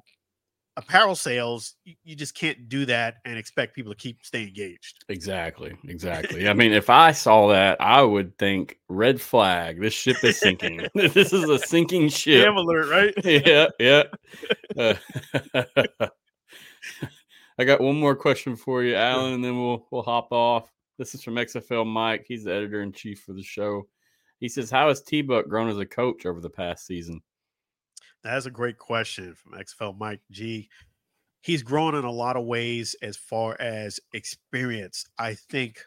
apparel sales. You, just can't do that and expect people to keep staying engaged. Exactly. Exactly. I mean, if I saw that, I would think red flag. This ship is sinking. this is a sinking ship. Damn alert, right? yeah, yeah. Uh, I got one more question for you, Alan, and then we'll we'll hop off. This is from XFL Mike. He's the editor in chief for the show. He says, "How has T Buck grown as a coach over the past season?" That's a great question from XFL Mike G. He's grown in a lot of ways as far as experience. I think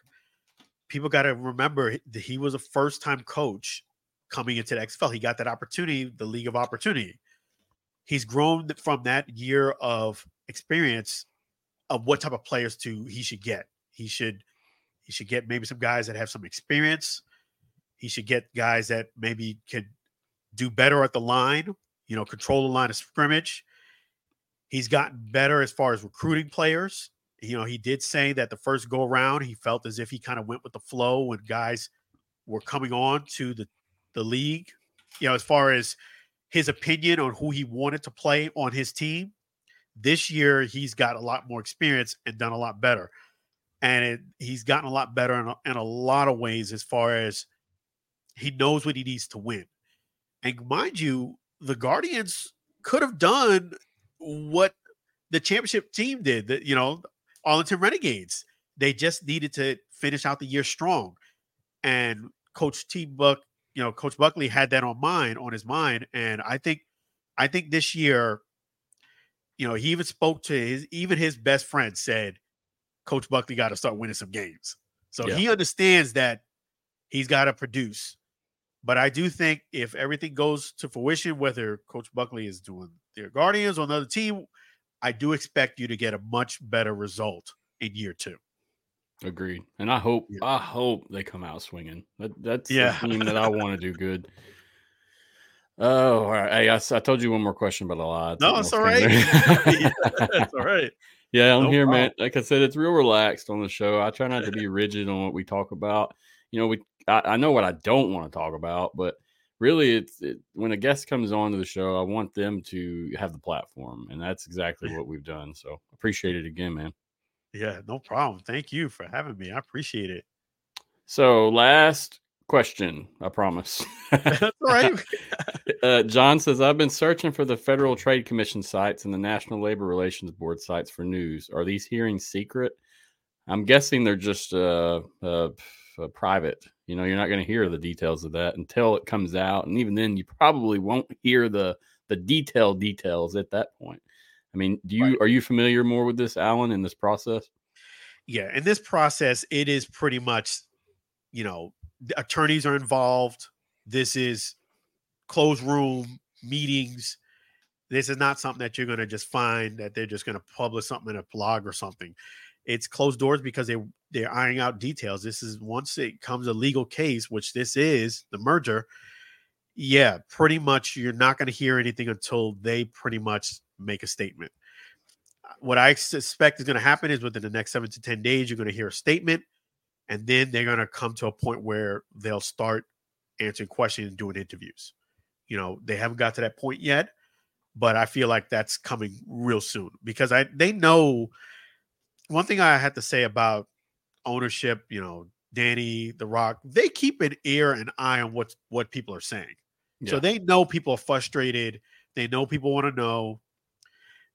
people got to remember that he was a first time coach coming into the XFL. He got that opportunity, the League of Opportunity. He's grown from that year of experience of what type of players to he should get. He should he should get maybe some guys that have some experience. He should get guys that maybe could do better at the line, you know, control the line of scrimmage. He's gotten better as far as recruiting players. You know, he did say that the first go around, he felt as if he kind of went with the flow when guys were coming on to the, the league. You know, as far as his opinion on who he wanted to play on his team. This year, he's got a lot more experience and done a lot better. And it, he's gotten a lot better in a, in a lot of ways as far as he knows what he needs to win. And mind you, the Guardians could have done what the championship team did, that you know, Arlington Renegades. They just needed to finish out the year strong. And Coach T Buck, you know, Coach Buckley had that on mind, on his mind. And I think I think this year, you know, he even spoke to his even his best friend said, Coach Buckley got to start winning some games. So Yeah. he understands that he's got to produce. But I do think if everything goes to fruition, whether Coach Buckley is doing their Guardians or another team, I do expect you to get a much better result in year two. Agreed. And I hope Yeah. I hope they come out swinging. That, that's Yeah. the team that I want to do good. Oh, all right. Hey, I, I told you one more question, but I lied. No, it's all right. finger. That's all right. Yeah, I'm No here, problem. man. Like I said, it's real relaxed on the show. I try not to be rigid on what we talk about. You know, we I, I know what I don't want to talk about, but really, it's it, when a guest comes on to the show, I want them to have the platform, and that's exactly what we've done. So appreciate it again, man. Yeah, no problem. Thank you for having me. I appreciate it. So last question, I promise. That's right. uh, John says, I've been searching for the Federal Trade Commission sites and the National Labor Relations Board sites for news. Are these hearings secret? I'm guessing they're just uh, uh, uh, private You know, you're not going to hear the details of that until it comes out, and even then, you probably won't hear the the detail details at that point. I mean, do you right. are you familiar more with this, Alan, in this process? Yeah, in this process, it is pretty much, you know, attorneys are involved. This is closed room meetings. This is not something that you're going to just find that they're just going to publish something in a blog or something. It's closed doors because they they're ironing out details. This is once it comes a legal case, which this is the merger. Yeah, pretty much you're not going to hear anything until they pretty much make a statement. What I suspect is going to happen is within the next seven to 10 days, you're going to hear a statement, and then they're going to come to a point where they'll start answering questions and doing interviews. You know, they haven't got to that point yet, but I feel like that's coming real soon because I they know one thing I had to say about ownership, you know, Dany, The Rock, they keep an ear and eye on what what people are saying. Yeah. So they know people are frustrated. They know people want to know.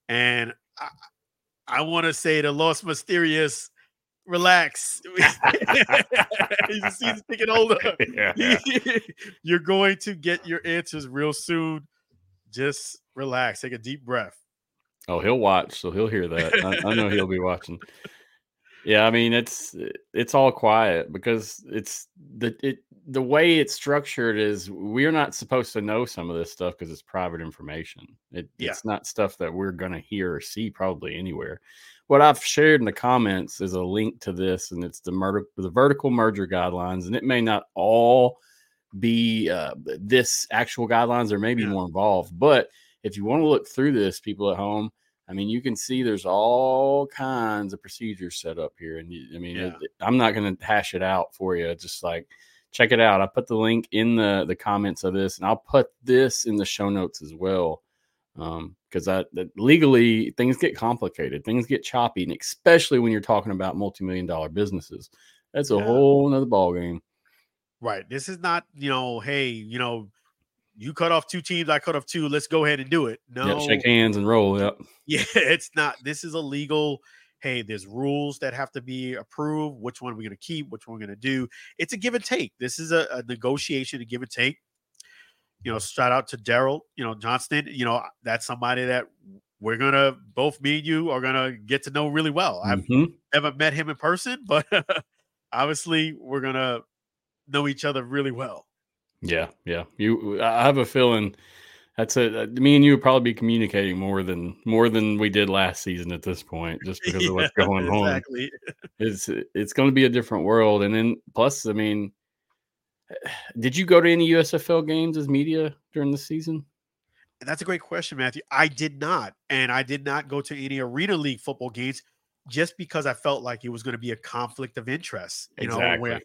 And I, I want to say to Los Mysterious, relax. He's thinking older. Yeah. You're going to get your answers real soon. Just relax. Take a deep breath. Oh, he'll watch, so he'll hear that. I, I know he'll be watching. Yeah, I mean it's it's all quiet because it's the it the way it's structured is we're not supposed to know some of this stuff because it's private information. It, yeah. It's not stuff that we're gonna hear or see probably anywhere. What I've shared in the comments is a link to this, and it's the murder the vertical merger guidelines, and it may not all be uh, this actual guidelines. There may be yeah. more involved, but if you want to look through this, people at home, I mean, you can see there's all kinds of procedures set up here, and you, I mean, yeah. it, I'm not going to hash it out for you. Just like check it out. I put the link in the the comments of this, and I'll put this in the show notes as well. Because um, I legally things get complicated, things get choppy, and especially when you're talking about multi-million dollar businesses, that's a yeah. whole nother ball game. Right. This is not, you know, hey, you know, you cut off two teams, I cut off two. Let's go ahead and do it. No, yep, shake hands and roll. Yep. Yeah, it's not. This is illegal. Hey, there's rules that have to be approved. Which one are we going to keep? Which one we're going to do? It's a give and take. This is a, a negotiation, a give and take. You know, shout out to Daryl. You know, Johnston. You know, that's somebody that we're gonna both me and you are gonna get to know really well. Mm-hmm. I've never met him in person, but obviously we're gonna know each other really well. Yeah, yeah. You, I have a feeling that's a uh, me and you would probably be communicating more than more than we did last season at this point, just because yeah, of what's going on. exactly. on. It's it's going to be a different world, and then plus, I mean, did you go to any USFL games as media during the season? That's a great question, Matthew. I did not, and I did not go to any arena league football games just because I felt like it was going to be a conflict of interest. You exactly. know, where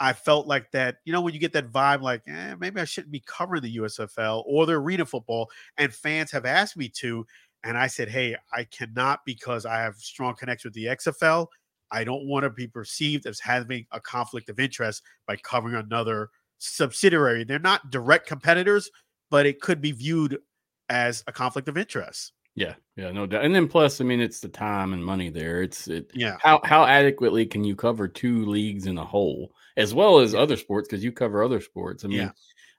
I felt like that, you know, when you get that vibe, like, eh, maybe I shouldn't be covering the USFL or the arena football, and fans have asked me to. And I said, hey, I cannot because I have strong connection with the XFL. I don't want to be perceived as having a conflict of interest by covering another subsidiary. They're not direct competitors, but it could be viewed as a conflict of interest. Yeah, yeah, no doubt. And then plus, I mean, it's the time and money there. It's it. Yeah. How how adequately can you cover two leagues in a whole, as well as other sports? Because you cover other sports. I mean, yeah.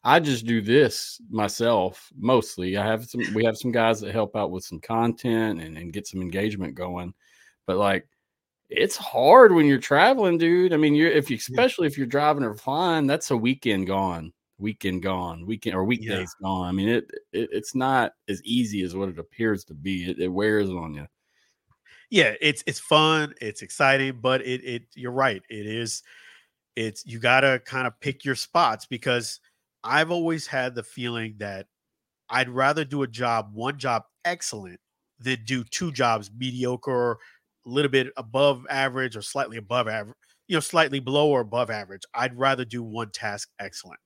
I just do this myself mostly. I have some. We have some guys that help out with some content and, and get some engagement going. But like, it's hard when you're traveling, dude. I mean, you're if you especially if you're driving or flying, that's a weekend gone weekend gone, weekend or weekdays yeah. gone. I mean, it, it, it's not as easy as what it appears to be. It, it, wears on you. Yeah, it's it's fun, it's exciting, but it it you're right. It is it's you gotta kind of pick your spots because I've always had the feeling that I'd rather do a job, one job excellent, than do two jobs mediocre, a little bit above average or slightly above average, you know, slightly below or above average. I'd rather do one task excellent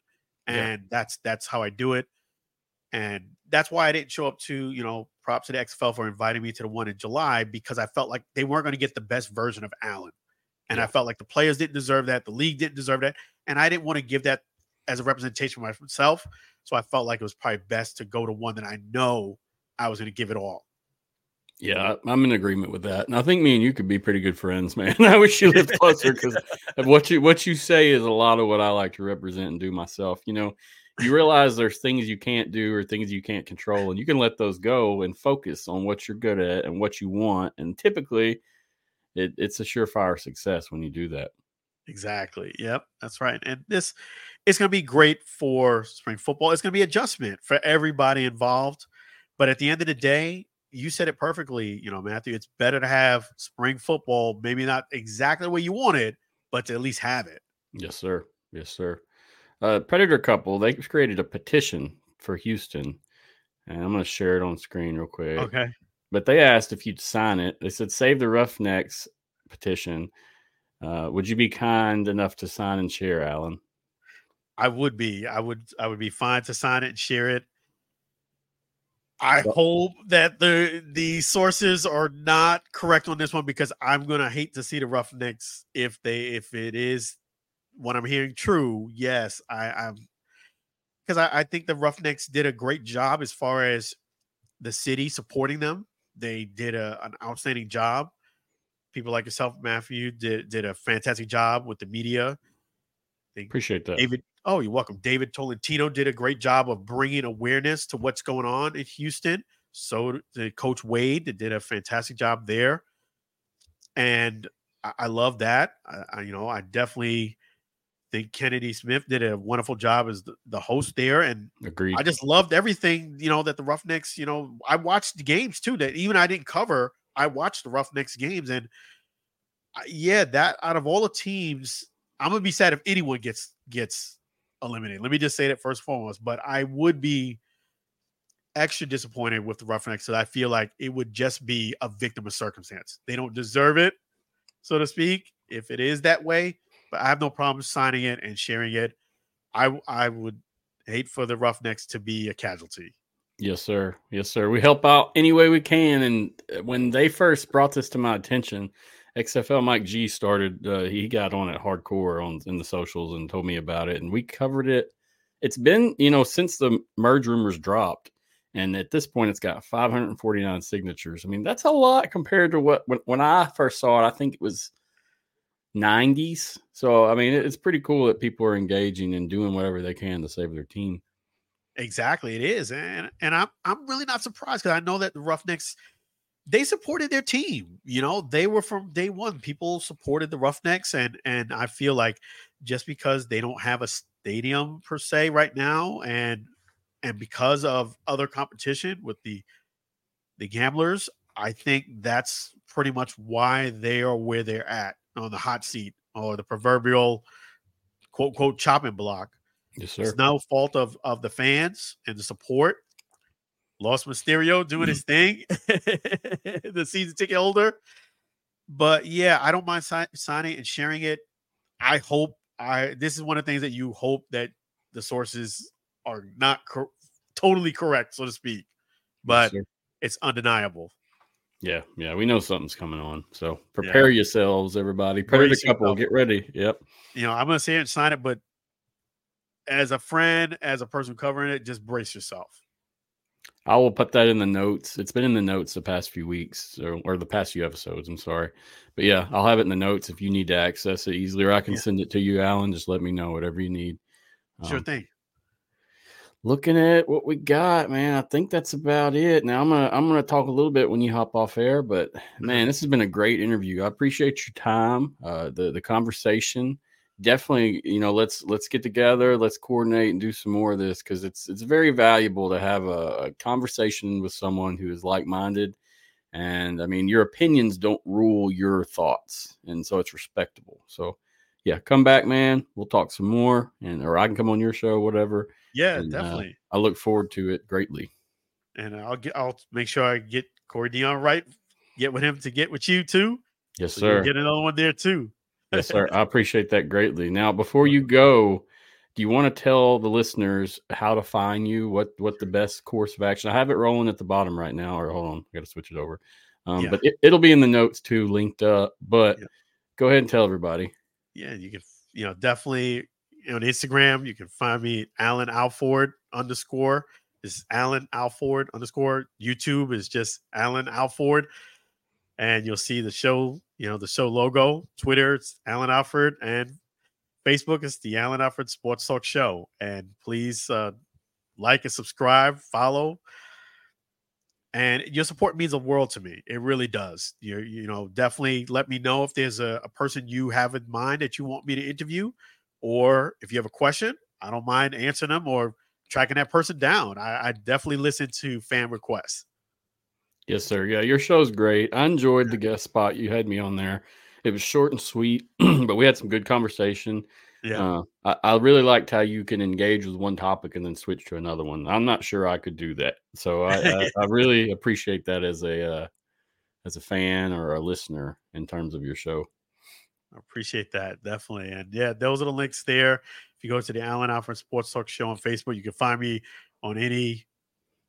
and yeah. that's that's how I do it. And that's why I didn't show up to, you know, props to the XFL for inviting me to the one in July because I felt like they weren't going to get the best version of Alan. And yeah. I felt like the players didn't deserve that, the league didn't deserve that, and I didn't want to give that as a representation of myself. So I felt like it was probably best to go to one that I know I was going to give it all. Yeah, I'm in agreement with that, and I think me and you could be pretty good friends, man. I wish you lived closer because what you what you say is a lot of what I like to represent and do myself. You know, you realize there's things you can't do or things you can't control, and you can let those go and focus on what you're good at and what you want. And typically, it, it's a surefire success when you do that. Exactly. Yep, that's right. And this it's going to be great for spring football. It's going to be adjustment for everybody involved. But at the end of the day, you said it perfectly, you know, Matthew. It's better to have spring football, maybe not exactly the way you want it, but to at least have it. Yes, sir. Yes, sir. Uh, Predator couple, they created a petition for Houston. And I'm going to share it on screen real quick. Okay. But they asked if you'd sign it. They said, save the Roughnecks petition. Uh, would you be kind enough to sign and share, Alan? I would be. I would. I would be fine to sign it and share it. I hope that the the sources are not correct on this one because I'm gonna hate to see the Roughnecks if they if it is what I'm hearing true. Yes, I, I'm because I, I think the Roughnecks did a great job as far as the city supporting them. They did a, an outstanding job. People like yourself, Matthew, did did a fantastic job with the media. They, Appreciate that, David. Oh, you're welcome. David Tolentino did a great job of bringing awareness to what's going on in Houston. So did Coach Wade did a fantastic job there, and I, I love that. I, I, you know, I definitely think Kennedy Smith did a wonderful job as the, the host there, and agreed. I just loved everything you know that the Roughnecks. You know, I watched the games too. That even I didn't cover. I watched the Roughnecks games, and yeah, that out of all the teams, I'm gonna be sad if anyone gets gets eliminated. Let me just say that first and foremost. But I would be extra disappointed with the Roughnecks that I feel like it would just be a victim of circumstance. They don't deserve it, so to speak, if it is that way. But I have no problem signing it and sharing it. I I would hate for the Roughnecks to be a casualty. Yes, sir. Yes, sir. We help out any way we can. And uh, when they first brought this to my attention, XFL Mike G started. Uh, he got on it hardcore on in the socials and told me about it, and we covered it. It's been you know since the merge rumors dropped, and at this point, it's got 549 signatures. I mean, that's a lot compared to what when, when I first saw it. I think it was 90s. So I mean, it's pretty cool that people are engaging and doing whatever they can to save their team. Exactly, it is, and and I'm I'm really not surprised because I know that the Roughnecks they supported their team. You know, they were from day one. People supported the Roughnecks, and and I feel like just because they don't have a stadium per se right now, and and because of other competition with the the gamblers, I think that's pretty much why they are where they're at on the hot seat or the proverbial quote quote chopping block. Yes, sir. It's no fault of of the fans and the support. Lost Mysterio doing his mm. thing, the season ticket holder. But yeah, I don't mind si- signing and sharing it. I hope I this is one of the things that you hope that the sources are not totally correct, so to speak. But yes, it's undeniable. Yeah, yeah, we know something's coming on. So prepare yeah. yourselves, everybody. Predator couple, get ready. Yep. You know, I'm gonna say it and sign it, but as a friend, as a person covering it, just brace yourself. I will put that in the notes. It's been in the notes the past few weeks or, or the past few episodes. I'm sorry. But yeah, I'll have it in the notes if you need to access it easily, or I can yeah. send it to you, Alan. Just let me know whatever you need. Sure um, thing. Looking at what we got, man, I think that's about it. Now I'm gonna I'm gonna talk a little bit when you hop off air, but man, this has been a great interview. I appreciate your time, uh, the the conversation. Definitely you know let's let's get together let's coordinate and do some more of this because it's it's very valuable to have a, a, conversation with someone who is like-minded. And i mean your opinions don't rule your thoughts and so it's respectable. So yeah come back man. We'll talk some more and or i can come on your show whatever yeah and, uh, definitely uh, i look forward to it greatly and i'll get i'll make sure i get corey dion right get with him to get with you too yes so sir get another one there too yes, sir. I appreciate that greatly. Now, before you go, do you want to tell the listeners how to find you? What what the best course of action? I have it rolling at the bottom right now. Or hold on, I got to switch it over. Um, yeah. But it, will be in the notes too, linked up. But yeah. go ahead and tell everybody. Yeah, you can. You know, definitely on Instagram, you can find me Alan Alford underscore is Alan Alford underscore. YouTube is just Alan Alford. And you'll see the show, you know, the show logo. Twitter, it's Alan Alford. And Facebook is the Alan Alford Sports Talk Show. And please uh, like and subscribe, follow. And your support means a world to me. It really does. You, you know, definitely let me know if there's a, a person you have in mind that you want me to interview, or if you have a question, I don't mind answering them or tracking that person down. I, I definitely listen to fan requests. Yes, sir. Yeah, your show's great. I enjoyed the guest spot you had me on there. It was short and sweet, but we had some good conversation. Yeah, uh, I, I, really liked how you can engage with one topic and then switch to another one. I'm not sure I could do that, so I, I, I really appreciate that as a uh, as a fan or a listener in terms of your show. I appreciate that definitely, and yeah, those are the links there. If you go to the Alan Alford Sports Talk Show on Facebook, you can find me on any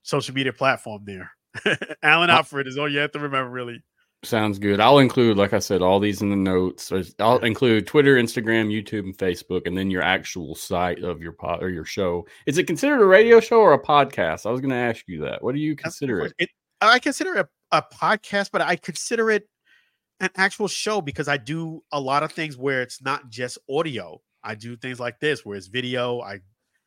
social media platform there. Alan Alford is all you have to remember, really. Sounds good. I'll include, like I said, all these in the notes. I'll include Twitter, Instagram, YouTube, and Facebook, and then your actual site of your pod or your show. Is it considered a radio show or a podcast? I was going to ask you that. What do you consider it? it? I consider it a podcast, but I consider it an actual show because I do a lot of things where it's not just audio. I do things like this where it's video. I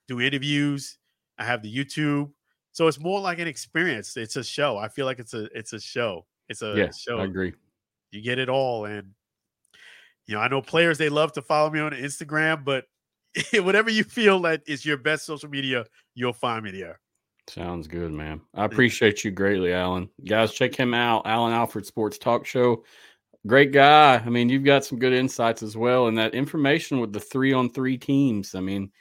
do interviews. I have the YouTube. So it's more like an experience. It's a show. I feel like it's a it's a show. It's a yeah, show. I agree. You get it all. And you know, I know players they love to follow me on Instagram, but whatever you feel that is your best social media, you'll find me there. Sounds good, man. I appreciate you greatly, Alan. Guys, check him out. Alan Alford Sports Talk Show. Great guy. I mean, you've got some good insights as well. And that information with the three on three teams. I mean,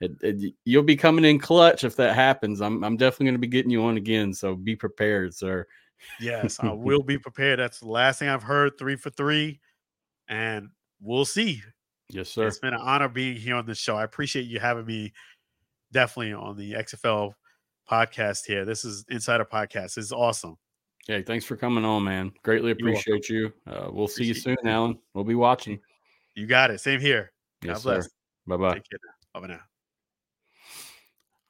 it, it, you'll be coming in clutch if that happens. I'm, I'm definitely going to be getting you on again. So be prepared, sir. Yes, I will be prepared. That's the last thing I've heard. Three for three, and we'll see. Yes, sir. It's been an honor being here on the show. I appreciate you having me. Definitely on the XFL podcast here. This is Insider Podcast. This is awesome. Hey, thanks for coming on, man. Greatly appreciate you. Uh, we'll see you soon. Alan. We'll be watching. You got it. Same here. Yes, God bless. Bye bye. Bye now.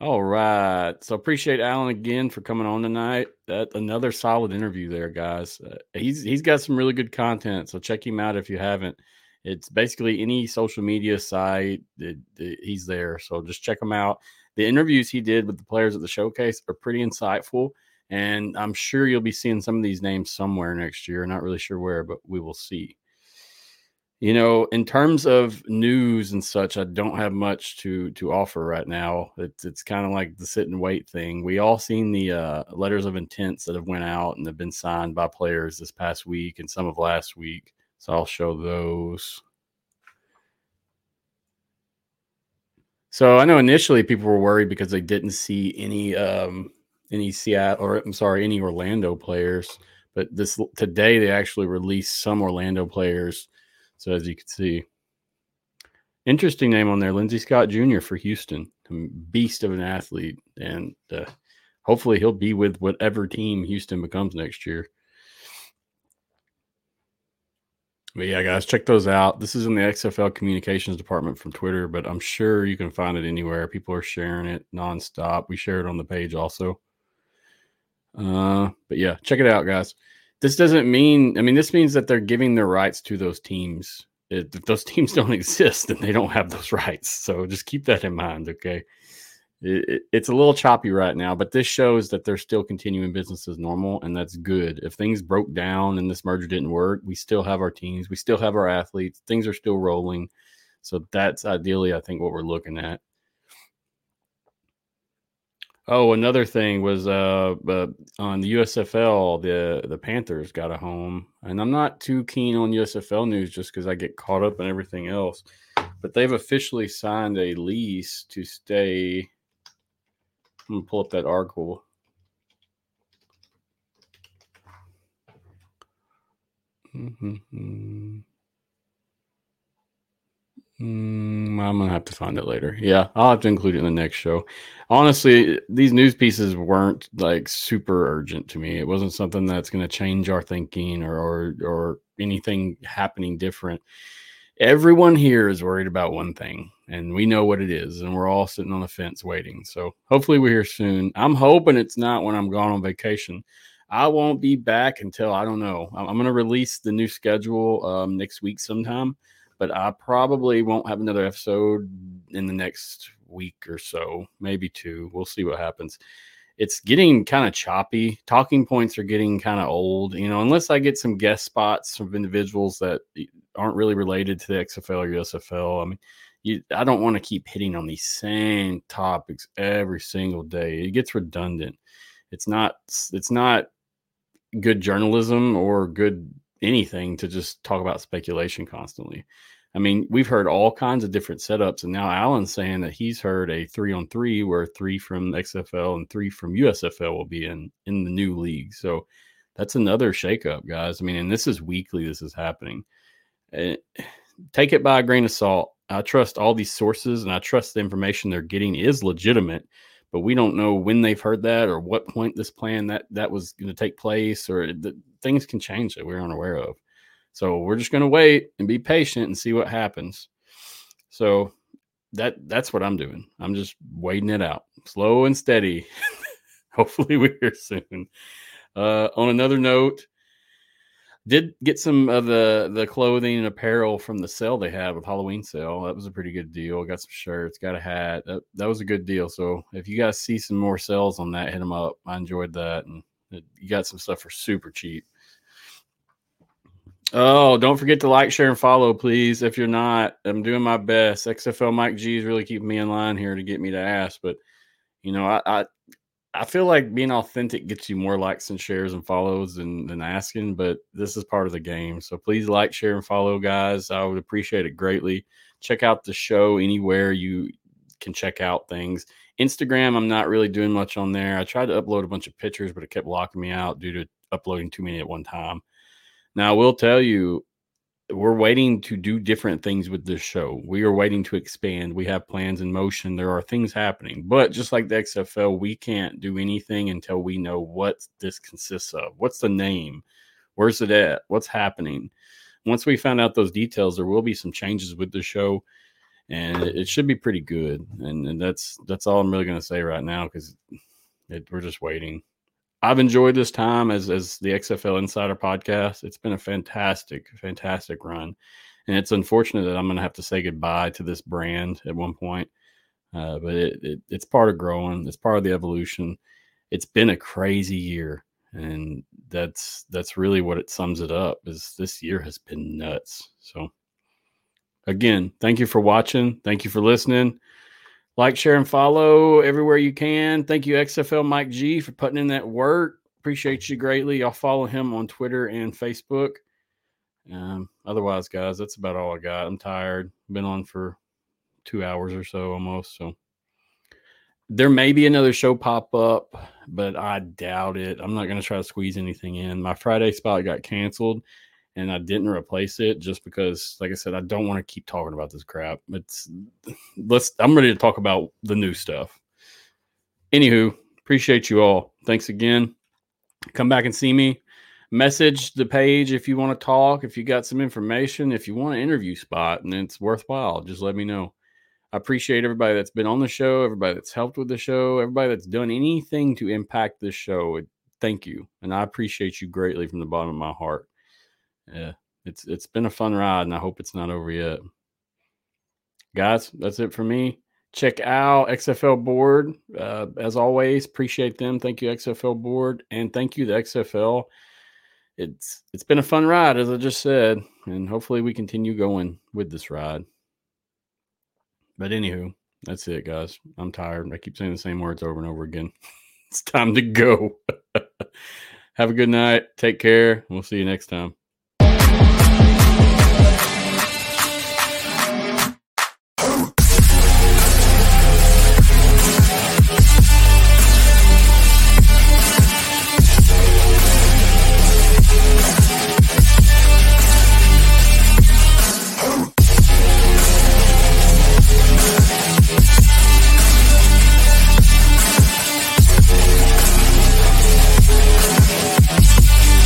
All right. So appreciate Alan again for coming on tonight. That another solid interview there, guys. Uh, he's he's got some really good content, so check him out if you haven't. It's basically any social media site. It, it, he's there, so just check him out. The interviews he did with the players at the showcase are pretty insightful, and I'm sure you'll be seeing some of these names somewhere next year. Not really sure where, but we will see. You know, in terms of news and such, I don't have much to to offer right now. It's it's kind of like the sit and wait thing. We all seen the uh, letters of intents that have went out and have been signed by players this past week and some of last week. So I'll show those. So I know initially people were worried because they didn't see any um any Seattle or I'm sorry any Orlando players, but this today they actually released some Orlando players so as you can see, interesting name on there, Lindsey Scott Jr. for Houston, beast of an athlete, and uh, hopefully he'll be with whatever team Houston becomes next year. But yeah, guys, check those out. This is in the XFL communications department from Twitter, but I'm sure you can find it anywhere. People are sharing it nonstop. We share it on the page also. Uh, but yeah, check it out, guys. This doesn't mean i mean this means that they're giving their rights to those teams. If those teams don't exist then they don't have those rights. So just keep that in mind okay? It, it, it's a little choppy right now but this shows that they're still continuing business as normal and that's good. If things broke down and this merger didn't work we still have our teams we still have our athletes things are still rolling. So that's ideally i think what we're looking at Oh, another thing was uh, uh, on the USFL, the the Panthers got a home, and I'm not too keen on USFL news just because I get caught up in everything else. But they've officially signed a lease to stay. I'm gonna pull up that article. Mm-hmm. Mm, I'm gonna have to find it later. Yeah, I'll have to include it in the next show. Honestly, these news pieces weren't like super urgent to me. It wasn't something that's to change our thinking or, or or anything happening different. Everyone here is worried about one thing: and we know what it is, and we're all sitting on the fence waiting. So hopefully we're here soon. I'm hoping it's not when I'm gone on vacation. I won't be back until I don't know. I'm, to release the new schedule um, next week sometime, but I probably won't have another episode in the next week or so, maybe two. We'll see what happens. It's getting kind of choppy. Talking points are getting kind of old, you know, unless I get some guest spots from individuals that aren't really related to the XFL or USFL. I mean, you, I don't want to keep hitting on these same topics every single day. It gets redundant. It's not it's not good journalism or good anything to just talk about speculation constantly. I mean, we've heard all kinds of different setups, and now Alan's saying that he's heard a three on three where three from XFL and three from USFL will be in in the new league. So that's another shakeup, guys. I mean, and this is weekly. This is happening. Uh, take it by a grain of salt. I trust all these sources, and I trust the information they're getting is legitimate but we don't know when they've heard that or what point this plan that that was going to take place or the, things can change that we're unaware of. So we're just going to wait and be patient and see what happens. So that that's what i'm doing. I'm just waiting it out slow and steady. Hopefully we're here soon. Uh, on another note did get some of the the clothing and apparel from the sale they had with Halloween sale. That was a pretty good deal. Got some shirts, got a hat. That, that was a good deal. So if you guys see some more sales on that, hit them up. I enjoyed that, and it, you got some stuff for super cheap. Oh, don't forget to like, share, and follow, please. If you're not, I'm doing my best. XFL Mike G is really keeping me in line here to get me to ask, but you know, I, I I feel like being authentic gets you more likes and shares and follows than, than asking, but this is part of the game. So please like, share, and follow, guys. I would appreciate it greatly. Check out the show anywhere you can check out things. Instagram, I'm not really doing much on there. I tried to upload a bunch of pictures, but it kept locking me out due to uploading too many at one time. Now, I will tell you, we're waiting to do different things with this show. We are waiting to expand. We have plans in motion. There are things happening. But just like the XFL, we can't do anything until we know what this consists of. What's the name? Where's it at? What's happening? Once we find out those details, there will be some changes with the show and it, should be pretty good. And, and that's that's all I'm really going to say right now because we're just waiting. I've enjoyed this time as as the XFL Insider podcast. It's been a fantastic, fantastic run, and it's unfortunate that I'm going to have to say goodbye to this brand at one point. Uh, but it, it, it's part of growing. It's part of the evolution. It's been a crazy year, and that's that's really what it sums it up. Is this year has been nuts. So, again, thank you for watching. Thank you for listening. Like, share, and follow everywhere you can. Thank you, XFL Mike G, for putting in that work. Appreciate you greatly. I'll follow him on Twitter and Facebook. Um, otherwise, guys, that's about all I got. I'm tired. Been on for two hours or so almost. So there may be another show pop up, but I doubt it. I'm not going to try to squeeze anything in. My Friday spot got canceled and I didn't replace it just because, like I said, I don't want to keep talking about this crap. It's let's. I'm ready to talk about the new stuff. Anywho, appreciate you all. Thanks again. Come back and see me. Message the page if you want to talk. If you got some information, if you want an interview spot and it's worthwhile, just let me know. I appreciate everybody that's been on the show, everybody that's helped with the show, everybody that's done anything to impact this show. Thank you, and I appreciate you greatly from the bottom of my heart yeah, it's it's been a fun ride, and I hope it's not over yet. Guys, that's it for me. Check out XFL board. Uh, as always, appreciate them. Thank you, XFL board, and thank you, the XFL. It's it's been a fun ride, as I just said, and hopefully we continue going with this ride. But anywho, that's it, guys. I'm tired. I keep saying the same words over and over again. it's time to go. Have a good night. Take care. We'll see you next time.